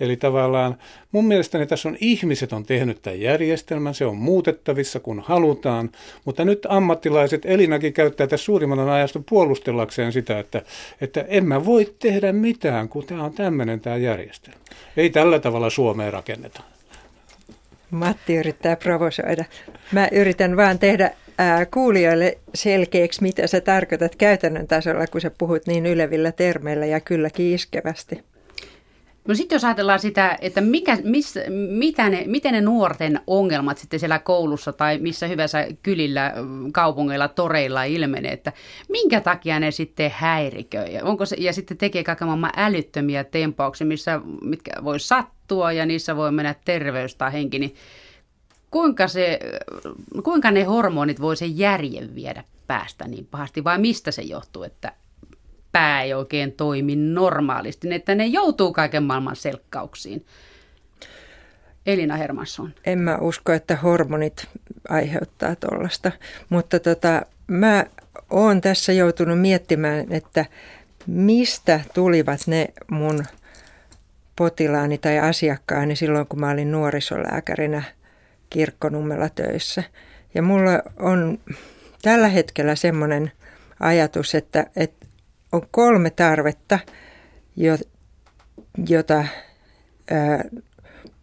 Eli tavallaan mun mielestäni tässä on ihmiset on tehnyt tämän järjestelmän, se on muutettavissa kun halutaan, mutta nyt ammattilaiset, Elinakin käyttää tässä suurimman ajasta puolustellakseen sitä, että, että en mä voi tehdä mitään, kun tämä on tämmöinen tämä järjestelmä. Ei tällä tavalla Suomeen rakenneta. Matti yrittää provosoida. Mä yritän vaan tehdä ää, kuulijoille selkeäksi, mitä sä tarkoitat käytännön tasolla, kun sä puhut niin ylevillä termeillä ja kylläkin iskevästi. No sitten jos ajatellaan sitä, että mikä, miss, mitä ne, miten ne nuorten ongelmat sitten siellä koulussa tai missä hyvänsä kylillä, kaupungeilla, toreilla ilmenee, että minkä takia ne sitten häiriköi? Ja, onko se, ja sitten tekee kaiken maailman älyttömiä tempauksia, missä, mitkä voi sattua ja niissä voi mennä terveys tai henki, niin kuinka, se, kuinka ne hormonit voi sen järjen viedä päästä niin pahasti? Vai mistä se johtuu, että pää ei oikein toimi normaalisti, että ne joutuu kaiken maailman selkkauksiin. Elina Hermansson. En mä usko, että hormonit aiheuttaa tuollaista, mutta tota, mä oon tässä joutunut miettimään, että mistä tulivat ne mun potilaani tai asiakkaani silloin, kun mä olin nuorisolääkärinä kirkkonummella töissä. Ja mulla on tällä hetkellä semmoinen ajatus, että, että on kolme tarvetta, jota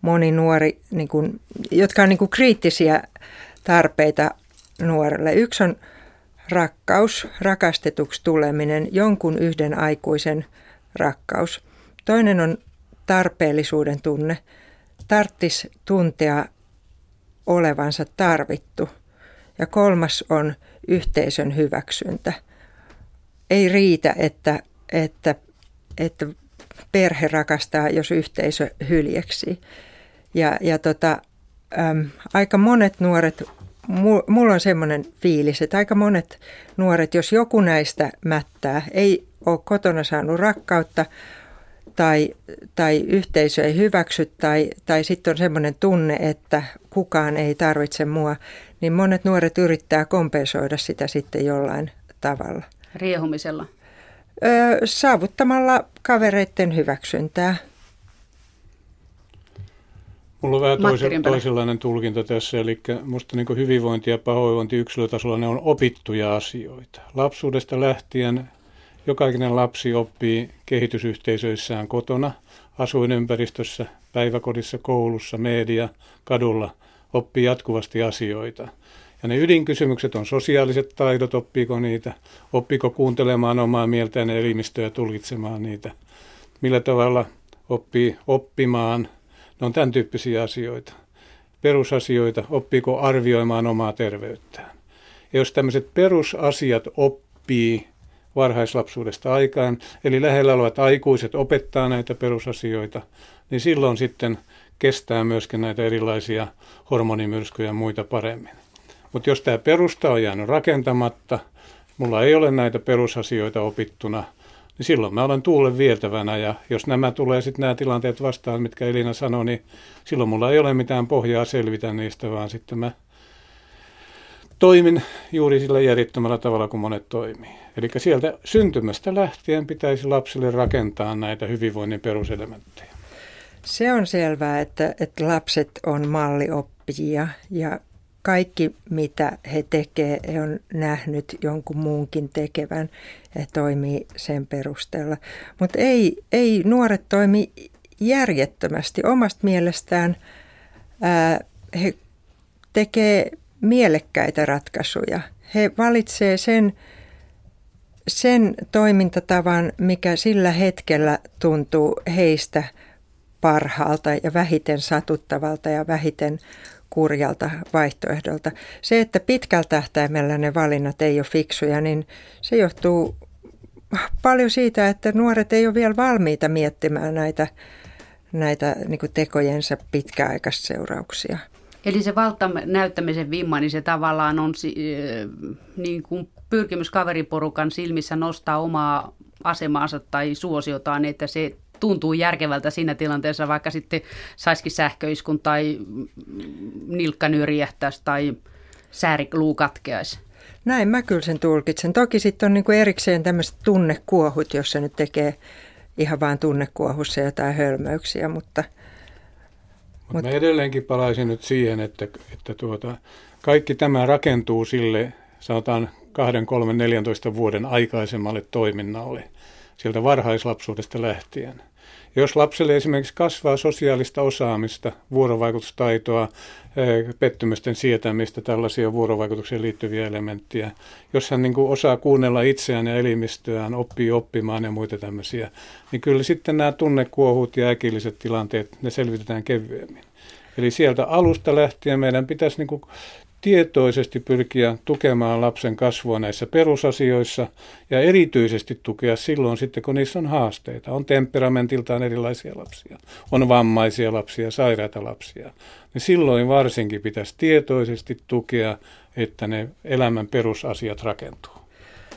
moni nuori, niin kuin, jotka on niin kuin kriittisiä tarpeita nuorelle. Yksi on rakkaus, rakastetuksi tuleminen, jonkun yhden aikuisen rakkaus. Toinen on tarpeellisuuden tunne. Tarttis tuntea olevansa tarvittu. Ja kolmas on yhteisön hyväksyntä ei riitä, että, että, että perhe rakastaa, jos yhteisö hyljeksi. Ja, ja tota, äm, aika monet nuoret, mulla on semmoinen fiilis, että aika monet nuoret, jos joku näistä mättää, ei ole kotona saanut rakkautta tai, tai yhteisö ei hyväksy tai, tai sitten on semmoinen tunne, että kukaan ei tarvitse mua, niin monet nuoret yrittää kompensoida sitä sitten jollain tavalla riehumisella? Öö, saavuttamalla kavereiden hyväksyntää. Mulla on vähän toisen, toisenlainen tulkinta tässä, eli minusta niin hyvinvointi ja pahoinvointi yksilötasolla ne on opittuja asioita. Lapsuudesta lähtien jokainen lapsi oppii kehitysyhteisöissään kotona, asuinympäristössä, päiväkodissa, koulussa, media, kadulla, oppii jatkuvasti asioita – ja ne ydinkysymykset on sosiaaliset taidot, oppiiko niitä, oppiiko kuuntelemaan omaa mieltään ja elimistöä tulkitsemaan niitä, millä tavalla oppii oppimaan, ne on tämän tyyppisiä asioita. Perusasioita, oppiiko arvioimaan omaa terveyttään. Ja jos tämmöiset perusasiat oppii varhaislapsuudesta aikaan, eli lähellä olevat aikuiset opettaa näitä perusasioita, niin silloin sitten kestää myöskin näitä erilaisia hormonimyrskyjä ja muita paremmin. Mutta jos tämä perusta on jäänyt rakentamatta, mulla ei ole näitä perusasioita opittuna, niin silloin mä olen tuulen vietävänä ja jos nämä tulee sitten nämä tilanteet vastaan, mitkä Elina sanoi, niin silloin mulla ei ole mitään pohjaa selvitä niistä, vaan sitten mä toimin juuri sillä järjettömällä tavalla kuin monet toimii. Eli sieltä syntymästä lähtien pitäisi lapsille rakentaa näitä hyvinvoinnin peruselementtejä. Se on selvää, että, että lapset on mallioppijia ja kaikki, mitä he tekee, he on nähnyt jonkun muunkin tekevän ja toimii sen perusteella. Mutta ei, ei nuoret toimi järjettömästi. Omasta mielestään ää, he tekee mielekkäitä ratkaisuja. He valitsee sen, sen toimintatavan, mikä sillä hetkellä tuntuu heistä parhaalta ja vähiten satuttavalta ja vähiten kurjalta vaihtoehdolta. Se, että pitkällä tähtäimellä ne valinnat ei ole fiksuja, niin se johtuu paljon siitä, että nuoret ei ole vielä valmiita miettimään näitä, näitä niin tekojensa pitkäaikaisseurauksia. Eli se valta näyttämisen vimma, niin se tavallaan on niin kuin pyrkimys kaveriporukan silmissä nostaa omaa asemaansa tai suosiotaan, että se tuntuu järkevältä siinä tilanteessa, vaikka sitten saisikin sähköiskun tai nilkkany räjähtäisi tai sääriluu katkeaisi. Näin mä kyllä sen tulkitsen. Toki sitten on niinku erikseen tämmöiset tunnekuohut, jos se nyt tekee ihan vain tunnekuohussa jotain hölmöyksiä, mutta... Mut mutta mä edelleenkin palaisin nyt siihen, että, että tuota, kaikki tämä rakentuu sille, sanotaan 2, 3, 14 vuoden aikaisemmalle toiminnalle, sieltä varhaislapsuudesta lähtien. Jos lapselle esimerkiksi kasvaa sosiaalista osaamista, vuorovaikutustaitoa, pettymysten sietämistä, tällaisia vuorovaikutukseen liittyviä elementtejä. Jos hän niin osaa kuunnella itseään ja elimistöään, oppii oppimaan ja muita tämmöisiä, niin kyllä sitten nämä tunnekuohut ja äkilliset tilanteet, ne selvitetään kevyemmin. Eli sieltä alusta lähtien meidän pitäisi niin tietoisesti pyrkiä tukemaan lapsen kasvua näissä perusasioissa ja erityisesti tukea silloin sitten, kun niissä on haasteita. On temperamentiltaan erilaisia lapsia, on vammaisia lapsia, sairaita lapsia. Niin silloin varsinkin pitäisi tietoisesti tukea, että ne elämän perusasiat rakentuu.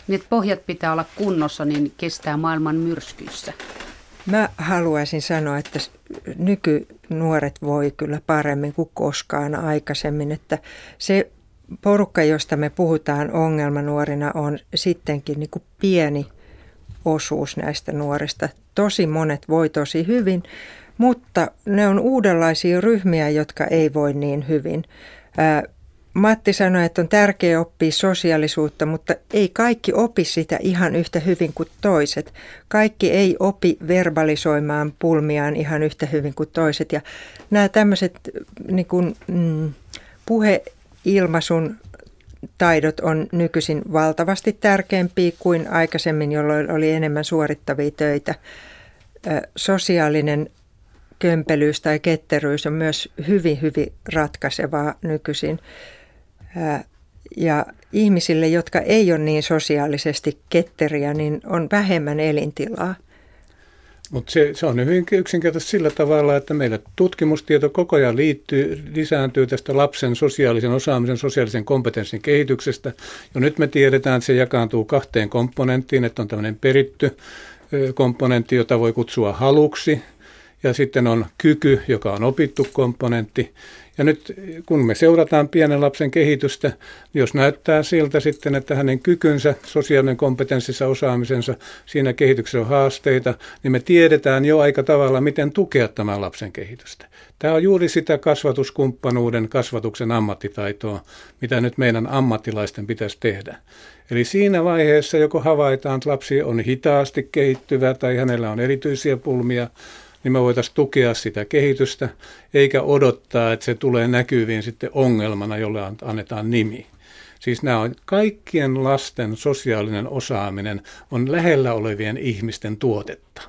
Niin, pohjat pitää olla kunnossa, niin kestää maailman myrskyissä. Mä haluaisin sanoa, että nykynuoret voi kyllä paremmin kuin koskaan aikaisemmin, että se porukka, josta me puhutaan ongelmanuorina, on sittenkin niin kuin pieni osuus näistä nuorista. Tosi monet voi tosi hyvin, mutta ne on uudenlaisia ryhmiä, jotka ei voi niin hyvin. Matti sanoi, että on tärkeää oppia sosiaalisuutta, mutta ei kaikki opi sitä ihan yhtä hyvin kuin toiset. Kaikki ei opi verbalisoimaan pulmiaan ihan yhtä hyvin kuin toiset. Ja nämä tämmöiset niin kuin, mm, puheilmaisun taidot on nykyisin valtavasti tärkeämpiä kuin aikaisemmin, jolloin oli enemmän suorittavia töitä. Sosiaalinen kömpelyys tai ketteryys on myös hyvin, hyvin ratkaisevaa nykyisin. Ja ihmisille, jotka ei ole niin sosiaalisesti ketteriä, niin on vähemmän elintilaa. Mutta se, se on hyvin yksinkertaisesti sillä tavalla, että meillä tutkimustieto koko ajan liittyy, lisääntyy tästä lapsen sosiaalisen osaamisen, sosiaalisen kompetenssin kehityksestä. Jo nyt me tiedetään, että se jakaantuu kahteen komponenttiin, että on tämmöinen peritty komponentti, jota voi kutsua haluksi, ja sitten on kyky, joka on opittu komponentti. Ja nyt kun me seurataan pienen lapsen kehitystä, jos näyttää siltä sitten, että hänen kykynsä, sosiaalinen kompetenssissa, osaamisensa, siinä kehityksessä on haasteita, niin me tiedetään jo aika tavalla, miten tukea tämän lapsen kehitystä. Tämä on juuri sitä kasvatuskumppanuuden, kasvatuksen ammattitaitoa, mitä nyt meidän ammattilaisten pitäisi tehdä. Eli siinä vaiheessa joko havaitaan, että lapsi on hitaasti kehittyvä tai hänellä on erityisiä pulmia, niin me voitaisiin tukea sitä kehitystä, eikä odottaa, että se tulee näkyviin sitten ongelmana, jolle annetaan nimi. Siis nämä on kaikkien lasten sosiaalinen osaaminen on lähellä olevien ihmisten tuotetta.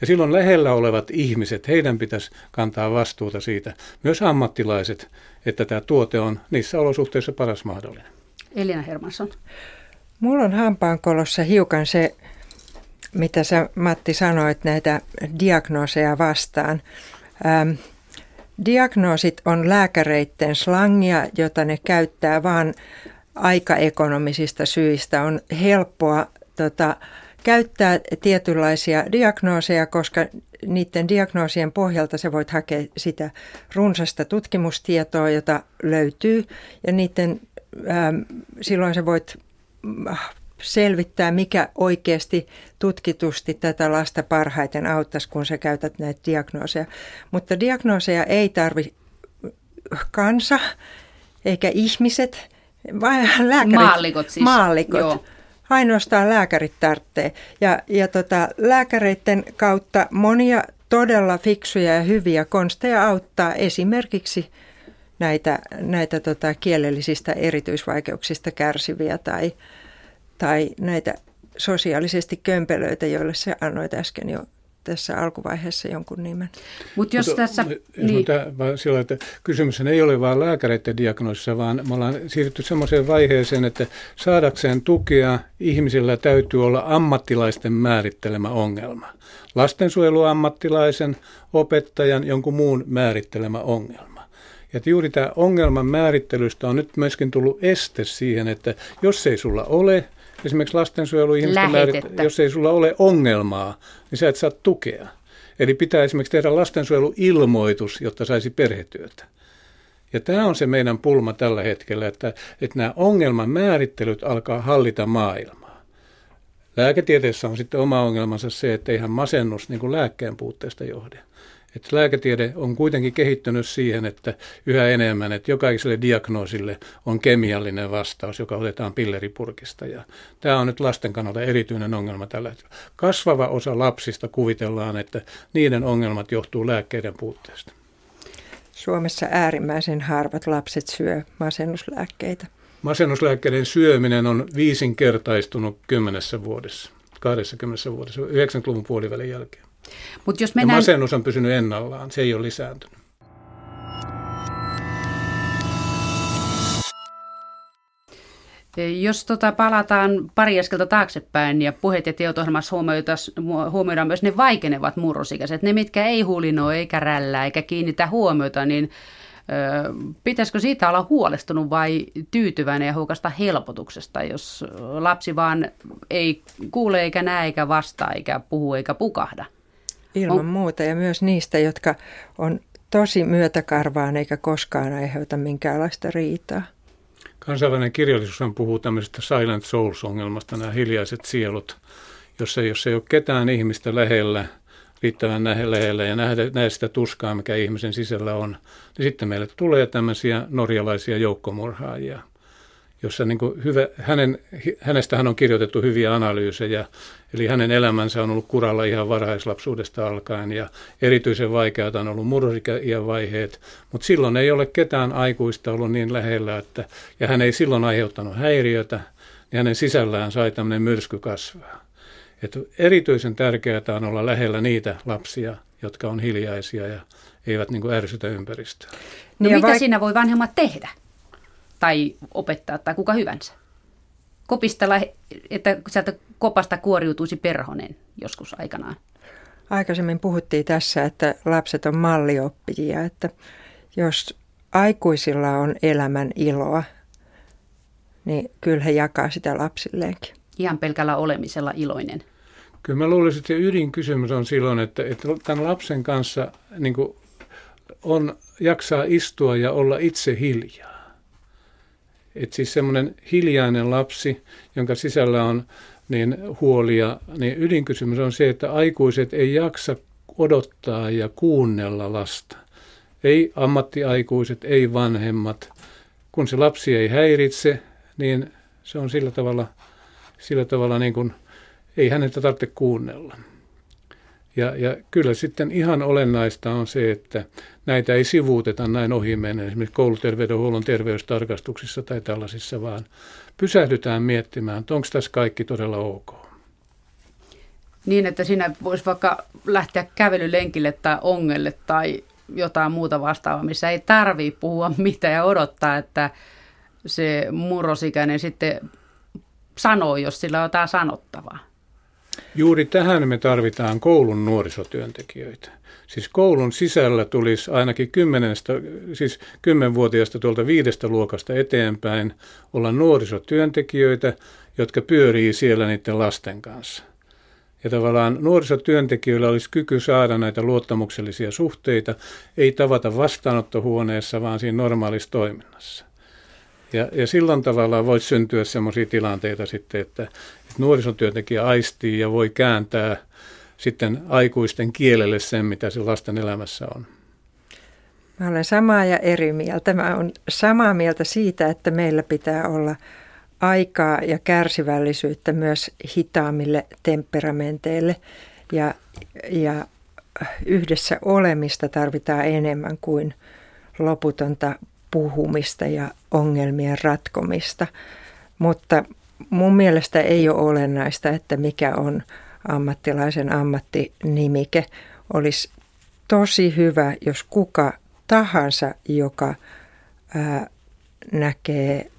Ja silloin lähellä olevat ihmiset, heidän pitäisi kantaa vastuuta siitä, myös ammattilaiset, että tämä tuote on niissä olosuhteissa paras mahdollinen. Elina Hermansson. Mulla on hampaankolossa hiukan se mitä sä Matti sanoit näitä diagnooseja vastaan. Ähm, diagnoosit on lääkäreiden slangia, jota ne käyttää vain aikaekonomisista syistä. On helppoa tota, käyttää tietynlaisia diagnooseja, koska niiden diagnoosien pohjalta sä voit hakea sitä runsasta tutkimustietoa, jota löytyy, ja niiden, ähm, silloin sä voit selvittää, mikä oikeasti tutkitusti tätä lasta parhaiten auttaisi, kun sä käytät näitä diagnooseja. Mutta diagnooseja ei tarvi kansa eikä ihmiset, vaan lääkärit. Maallikot siis. Maallikot. Joo. Ainoastaan lääkärit tarvitsee. Ja, ja tota, lääkäreiden kautta monia todella fiksuja ja hyviä konsteja auttaa esimerkiksi näitä, näitä tota, kielellisistä erityisvaikeuksista kärsiviä tai, tai näitä sosiaalisesti kömpelöitä, joille se annoit äsken jo tässä alkuvaiheessa jonkun nimen. Mut jos Mutta tässä... Jos niin. tämä, sillä, että kysymys ei ole vain lääkäreiden diagnoosissa, vaan me ollaan siirrytty sellaiseen vaiheeseen, että saadakseen tukea ihmisillä täytyy olla ammattilaisten määrittelemä ongelma. Lastensuojeluammattilaisen, opettajan, jonkun muun määrittelemä ongelma. Ja juuri tämä ongelman määrittelystä on nyt myöskin tullut este siihen, että jos ei sulla ole – esimerkiksi lastensuojeluihmisten määrit, jos ei sulla ole ongelmaa, niin sä et saa tukea. Eli pitää esimerkiksi tehdä lastensuojeluilmoitus, jotta saisi perhetyötä. Ja tämä on se meidän pulma tällä hetkellä, että, että nämä ongelman määrittelyt alkaa hallita maailmaa. Lääketieteessä on sitten oma ongelmansa se, että eihän masennus niin kuin lääkkeen puutteesta johde. Että lääketiede on kuitenkin kehittynyt siihen, että yhä enemmän, että jokaiselle diagnoosille on kemiallinen vastaus, joka otetaan pilleripurkista. Ja tämä on nyt lasten kannalta erityinen ongelma tällä hetkellä. Kasvava osa lapsista kuvitellaan, että niiden ongelmat johtuu lääkkeiden puutteesta. Suomessa äärimmäisen harvat lapset syö masennuslääkkeitä. Masennuslääkkeiden syöminen on viisinkertaistunut kymmenessä vuodessa, 20 vuodessa, 90-luvun puolivälin jälkeen. Mut jos mennään... Ja masennus on pysynyt ennallaan, se ei ole lisääntynyt. Jos tota palataan pari askelta taaksepäin ja puheet ja teot ohjelmassa huomioidaan myös ne vaikenevat murrosikäiset, ne mitkä ei hulinoi eikä rällää eikä kiinnitä huomiota, niin ö, pitäisikö siitä olla huolestunut vai tyytyväinen ja huokasta helpotuksesta, jos lapsi vaan ei kuule eikä näe eikä vastaa eikä puhu eikä pukahda? Ilman on... muuta ja myös niistä, jotka on tosi myötäkarvaan eikä koskaan aiheuta minkäänlaista riitaa. Kansainvälinen kirjallisuus puhuu tämmöisestä silent souls-ongelmasta, nämä hiljaiset sielut, jossa jos ei ole ketään ihmistä lähellä, riittävän lähellä ja nähdä, nähdä sitä tuskaa, mikä ihmisen sisällä on, niin sitten meille tulee tämmöisiä norjalaisia joukkomurhaajia, jossa niin kuin hyvä, hänen, hänestä hän on kirjoitettu hyviä analyysejä, eli hänen elämänsä on ollut kuralla ihan varhaislapsuudesta alkaen ja erityisen vaikeata on ollut murrosikäiän vaiheet, mutta silloin ei ole ketään aikuista ollut niin lähellä, että, ja hän ei silloin aiheuttanut häiriötä, niin hänen sisällään sai tämmöinen myrsky kasvaa. Et erityisen tärkeää on olla lähellä niitä lapsia, jotka on hiljaisia ja eivät niin kuin ärsytä ympäristöä. No niin mitä vaik- siinä voi vanhemmat tehdä? Tai opettaa tai kuka hyvänsä. Kopistella, että sieltä kopasta kuoriutuisi perhonen joskus aikanaan. Aikaisemmin puhuttiin tässä, että lapset on mallioppijia, että jos aikuisilla on elämän iloa, niin kyllä he jakaa sitä lapsilleenkin. Ihan pelkällä olemisella iloinen. Kyllä mä luulisin, että ydinkysymys on silloin, että, että tämän lapsen kanssa niin on, jaksaa istua ja olla itse hiljaa. Että siis semmoinen hiljainen lapsi, jonka sisällä on niin huolia, niin ydinkysymys on se, että aikuiset ei jaksa odottaa ja kuunnella lasta. Ei ammattiaikuiset, ei vanhemmat. Kun se lapsi ei häiritse, niin se on sillä tavalla, sillä tavalla niin kuin, ei häneltä tarvitse kuunnella. Ja, ja kyllä sitten ihan olennaista on se, että näitä ei sivuuteta näin ohi mennä, esimerkiksi kouluterveydenhuollon terveystarkastuksissa tai tällaisissa, vaan pysähdytään miettimään, että onko tässä kaikki todella ok. Niin, että siinä voisi vaikka lähteä kävelylenkille tai ongelle tai jotain muuta vastaavaa, missä ei tarvitse puhua mitään ja odottaa, että se murrosikäinen sitten sanoo, jos sillä on jotain sanottavaa. Juuri tähän me tarvitaan koulun nuorisotyöntekijöitä. Siis koulun sisällä tulisi ainakin kymmenestä, siis kymmenvuotiaasta tuolta viidestä luokasta eteenpäin olla nuorisotyöntekijöitä, jotka pyörii siellä niiden lasten kanssa. Ja tavallaan nuorisotyöntekijöillä olisi kyky saada näitä luottamuksellisia suhteita, ei tavata vastaanottohuoneessa, vaan siinä normaalissa toiminnassa. Ja, ja silloin tavallaan voisi syntyä sellaisia tilanteita sitten, että nuorisotyöntekijä aistii ja voi kääntää sitten aikuisten kielelle sen, mitä se lasten elämässä on. Mä olen samaa ja eri mieltä. Mä olen samaa mieltä siitä, että meillä pitää olla aikaa ja kärsivällisyyttä myös hitaammille temperamenteille ja, ja yhdessä olemista tarvitaan enemmän kuin loputonta puhumista ja ongelmien ratkomista. Mutta mun mielestä ei ole olennaista, että mikä on ammattilaisen ammattinimike. Olisi tosi hyvä, jos kuka tahansa, joka ää, näkee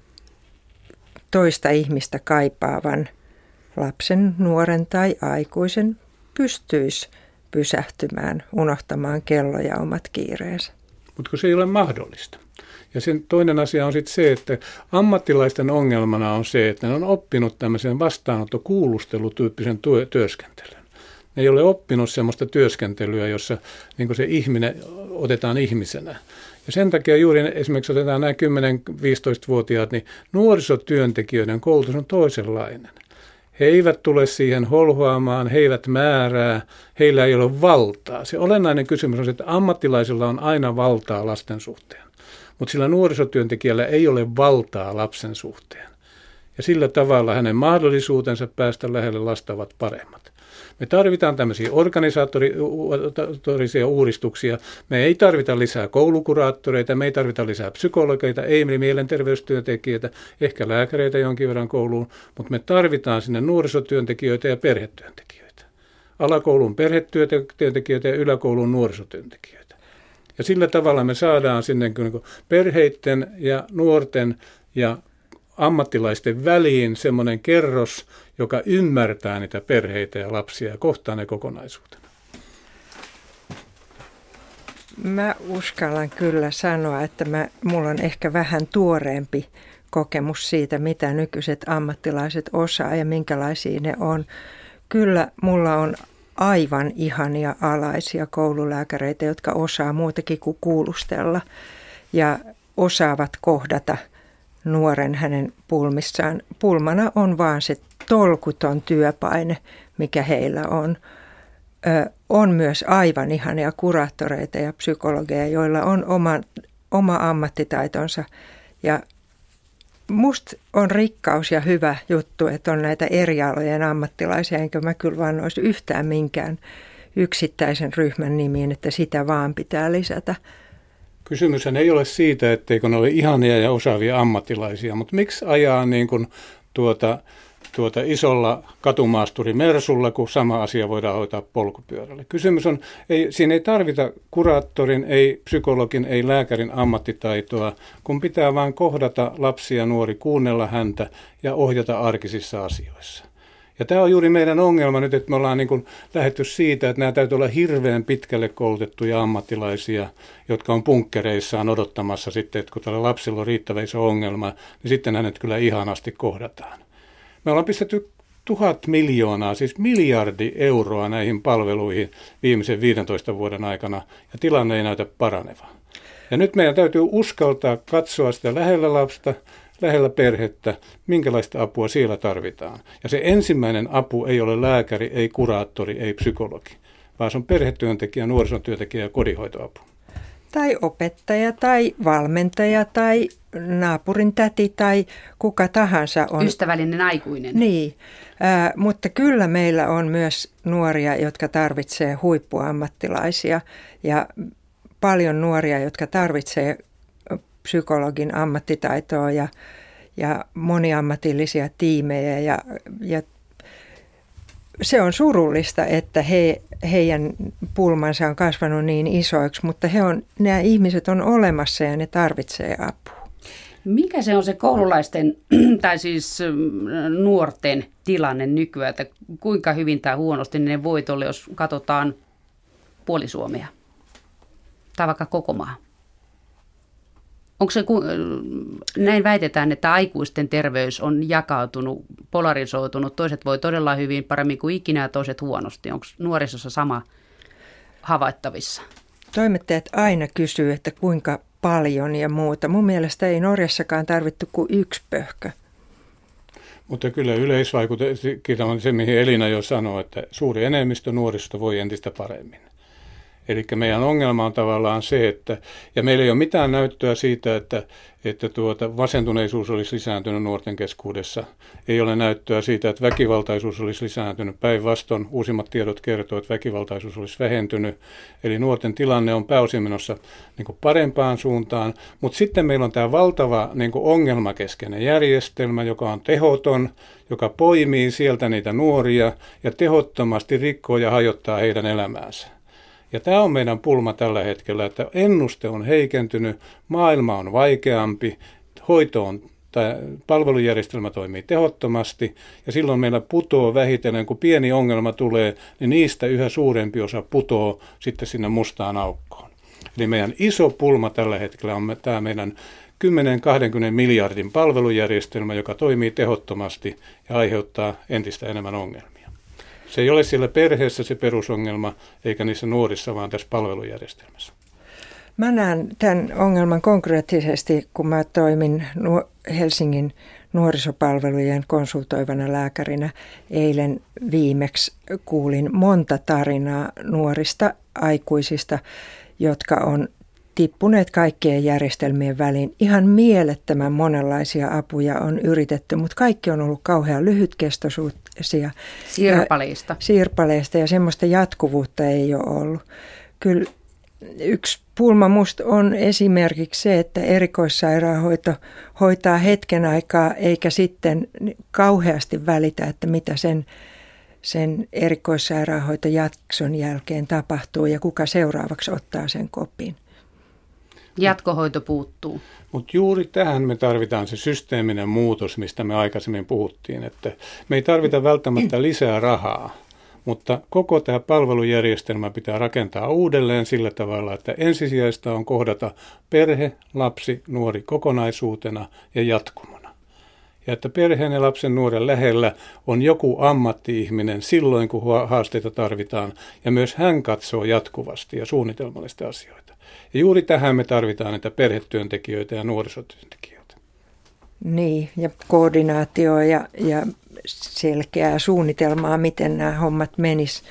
toista ihmistä kaipaavan lapsen, nuoren tai aikuisen, pystyisi pysähtymään, unohtamaan kello ja omat kiireensä. Mutta se ei ole mahdollista. Ja sen toinen asia on sitten se, että ammattilaisten ongelmana on se, että ne on oppinut tämmöisen vastaanottokuulustelutyyppisen työ, työskentelyn. Ne ei ole oppinut sellaista työskentelyä, jossa niin se ihminen otetaan ihmisenä. Ja sen takia juuri esimerkiksi otetaan nämä 10-15-vuotiaat, niin nuorisotyöntekijöiden koulutus on toisenlainen. He eivät tule siihen holhoamaan, he eivät määrää, heillä ei ole valtaa. Se olennainen kysymys on se, että ammattilaisilla on aina valtaa lasten suhteen, mutta sillä nuorisotyöntekijällä ei ole valtaa lapsen suhteen. Ja sillä tavalla hänen mahdollisuutensa päästä lähelle lasta ovat paremmat. Me tarvitaan tämmöisiä organisatorisia uudistuksia. Me ei tarvita lisää koulukuraattoreita, me ei tarvita lisää psykologeita, ei mielenterveystyöntekijöitä, ehkä lääkäreitä jonkin verran kouluun, mutta me tarvitaan sinne nuorisotyöntekijöitä ja perhetyöntekijöitä. Alakoulun perhetyöntekijöitä ja yläkoulun nuorisotyöntekijöitä. Ja sillä tavalla me saadaan sinne niin perheiden ja nuorten ja ammattilaisten väliin semmoinen kerros, joka ymmärtää niitä perheitä ja lapsia ja kohtaa ne kokonaisuutena? Mä uskallan kyllä sanoa, että mä, mulla on ehkä vähän tuoreempi kokemus siitä, mitä nykyiset ammattilaiset osaa ja minkälaisia ne on. Kyllä mulla on aivan ihania alaisia koululääkäreitä, jotka osaa muutakin kuin kuulustella ja osaavat kohdata nuoren hänen pulmissaan. Pulmana on vaan se tolkuton työpaine, mikä heillä on. Ö, on myös aivan ihania kuraattoreita ja psykologeja, joilla on oma, oma ammattitaitonsa. Ja musta on rikkaus ja hyvä juttu, että on näitä eri alojen ammattilaisia, enkä mä kyllä vaan olisi yhtään minkään yksittäisen ryhmän nimiin, että sitä vaan pitää lisätä. Kysymys ei ole siitä, etteikö ne ole ihania ja osaavia ammattilaisia, mutta miksi ajaa niin kuin tuota, tuota isolla katumaasturi Mersulla, kun sama asia voidaan hoitaa polkupyörällä. Kysymys on, ei, siinä ei tarvita kuraattorin, ei psykologin, ei lääkärin ammattitaitoa, kun pitää vain kohdata lapsia nuori, kuunnella häntä ja ohjata arkisissa asioissa. Ja tämä on juuri meidän ongelma nyt, että me ollaan niin kuin lähetty siitä, että nämä täytyy olla hirveän pitkälle koulutettuja ammattilaisia, jotka on punkkereissaan odottamassa sitten, että kun tällä lapsilla on riittävä iso ongelma, niin sitten hänet kyllä ihanasti kohdataan. Me ollaan pistetty tuhat miljoonaa, siis miljardi euroa näihin palveluihin viimeisen 15 vuoden aikana, ja tilanne ei näytä paranevan. Ja nyt meidän täytyy uskaltaa katsoa sitä lähellä lapsta, lähellä perhettä, minkälaista apua siellä tarvitaan. Ja se ensimmäinen apu ei ole lääkäri, ei kuraattori, ei psykologi, vaan se on perhetyöntekijä, nuorisotyöntekijä ja kodinhoitoapu. Tai opettaja tai valmentaja tai naapurin täti tai kuka tahansa on. Ystävällinen aikuinen. Niin, äh, mutta kyllä meillä on myös nuoria, jotka tarvitsee huippuammattilaisia ja paljon nuoria, jotka tarvitsee psykologin ammattitaitoa ja, ja moniammatillisia tiimejä ja, ja se on surullista, että he, heidän pulmansa on kasvanut niin isoiksi, mutta he on, nämä ihmiset on olemassa ja ne tarvitsee apua. Mikä se on se koululaisten tai siis nuorten tilanne nykyään, että kuinka hyvin tai huonosti ne voit olla, jos katsotaan puoli Suomea tai vaikka koko maa? Onko se, näin väitetään, että aikuisten terveys on jakautunut, polarisoitunut, toiset voi todella hyvin paremmin kuin ikinä ja toiset huonosti. Onko nuorisossa sama havaittavissa? Toimittajat aina kysyy, että kuinka paljon ja muuta. Mun mielestä ei Norjassakaan tarvittu kuin yksi pöhkö. Mutta kyllä yleisvaikutukset on se, mihin Elina jo sanoi, että suuri enemmistö nuorista voi entistä paremmin. Eli meidän ongelma on tavallaan se, että, ja meillä ei ole mitään näyttöä siitä, että, että tuota, vasentuneisuus olisi lisääntynyt nuorten keskuudessa. Ei ole näyttöä siitä, että väkivaltaisuus olisi lisääntynyt. Päinvastoin uusimmat tiedot kertovat, että väkivaltaisuus olisi vähentynyt. Eli nuorten tilanne on pääosin menossa niin parempaan suuntaan. Mutta sitten meillä on tämä valtava niin ongelmakeskeinen järjestelmä, joka on tehoton, joka poimii sieltä niitä nuoria ja tehottomasti rikkoo ja hajottaa heidän elämäänsä. Ja tämä on meidän pulma tällä hetkellä, että ennuste on heikentynyt, maailma on vaikeampi, hoito on tämä palvelujärjestelmä toimii tehottomasti ja silloin meillä putoo vähitellen, kun pieni ongelma tulee, niin niistä yhä suurempi osa putoo sitten sinne mustaan aukkoon. Eli meidän iso pulma tällä hetkellä on tämä meidän 10-20 miljardin palvelujärjestelmä, joka toimii tehottomasti ja aiheuttaa entistä enemmän ongelmia. Se ei ole siellä perheessä se perusongelma, eikä niissä nuorissa, vaan tässä palvelujärjestelmässä. Mä näen tämän ongelman konkreettisesti, kun mä toimin Helsingin nuorisopalvelujen konsultoivana lääkärinä eilen viimeksi kuulin monta tarinaa nuorista aikuisista, jotka on tippuneet kaikkien järjestelmien väliin. Ihan mielettömän monenlaisia apuja on yritetty, mutta kaikki on ollut kauhean lyhytkestoisuuksia. Sirpaleista. Ja, sirpaleista ja semmoista jatkuvuutta ei ole ollut. Kyllä yksi pulma musta on esimerkiksi se, että erikoissairaanhoito hoitaa hetken aikaa eikä sitten kauheasti välitä, että mitä sen, sen erikoissairaanhoitojakson jälkeen tapahtuu ja kuka seuraavaksi ottaa sen kopin. Jatkohoito puuttuu. Mutta juuri tähän me tarvitaan se systeeminen muutos, mistä me aikaisemmin puhuttiin, että me ei tarvita välttämättä lisää rahaa, mutta koko tämä palvelujärjestelmä pitää rakentaa uudelleen sillä tavalla, että ensisijaista on kohdata perhe, lapsi, nuori kokonaisuutena ja jatkumona. Ja että perheen ja lapsen nuoren lähellä on joku ammatti-ihminen silloin, kun haasteita tarvitaan, ja myös hän katsoo jatkuvasti ja suunnitelmallisesti asioita. Ja juuri tähän me tarvitaan näitä perhetyöntekijöitä ja nuorisotyöntekijöitä. Niin, ja koordinaatio ja, ja selkeää suunnitelmaa, miten nämä hommat menis,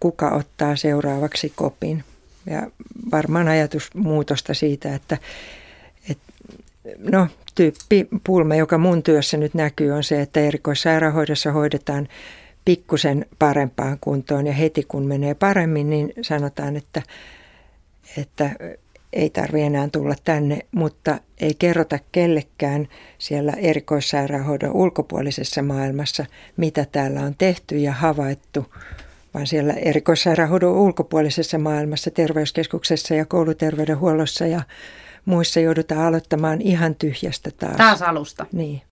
kuka ottaa seuraavaksi kopin. Ja varmaan ajatusmuutosta siitä, että, että no, tyyppi pulma, joka mun työssä nyt näkyy, on se, että erikoissairaanhoidossa hoidetaan pikkusen parempaan kuntoon ja heti kun menee paremmin, niin sanotaan, että, että ei tarvi enää tulla tänne, mutta ei kerrota kellekään siellä erikoissairaanhoidon ulkopuolisessa maailmassa, mitä täällä on tehty ja havaittu, vaan siellä erikoissairaanhoidon ulkopuolisessa maailmassa, terveyskeskuksessa ja kouluterveydenhuollossa ja muissa joudutaan aloittamaan ihan tyhjästä taas. Taas alusta. Niin.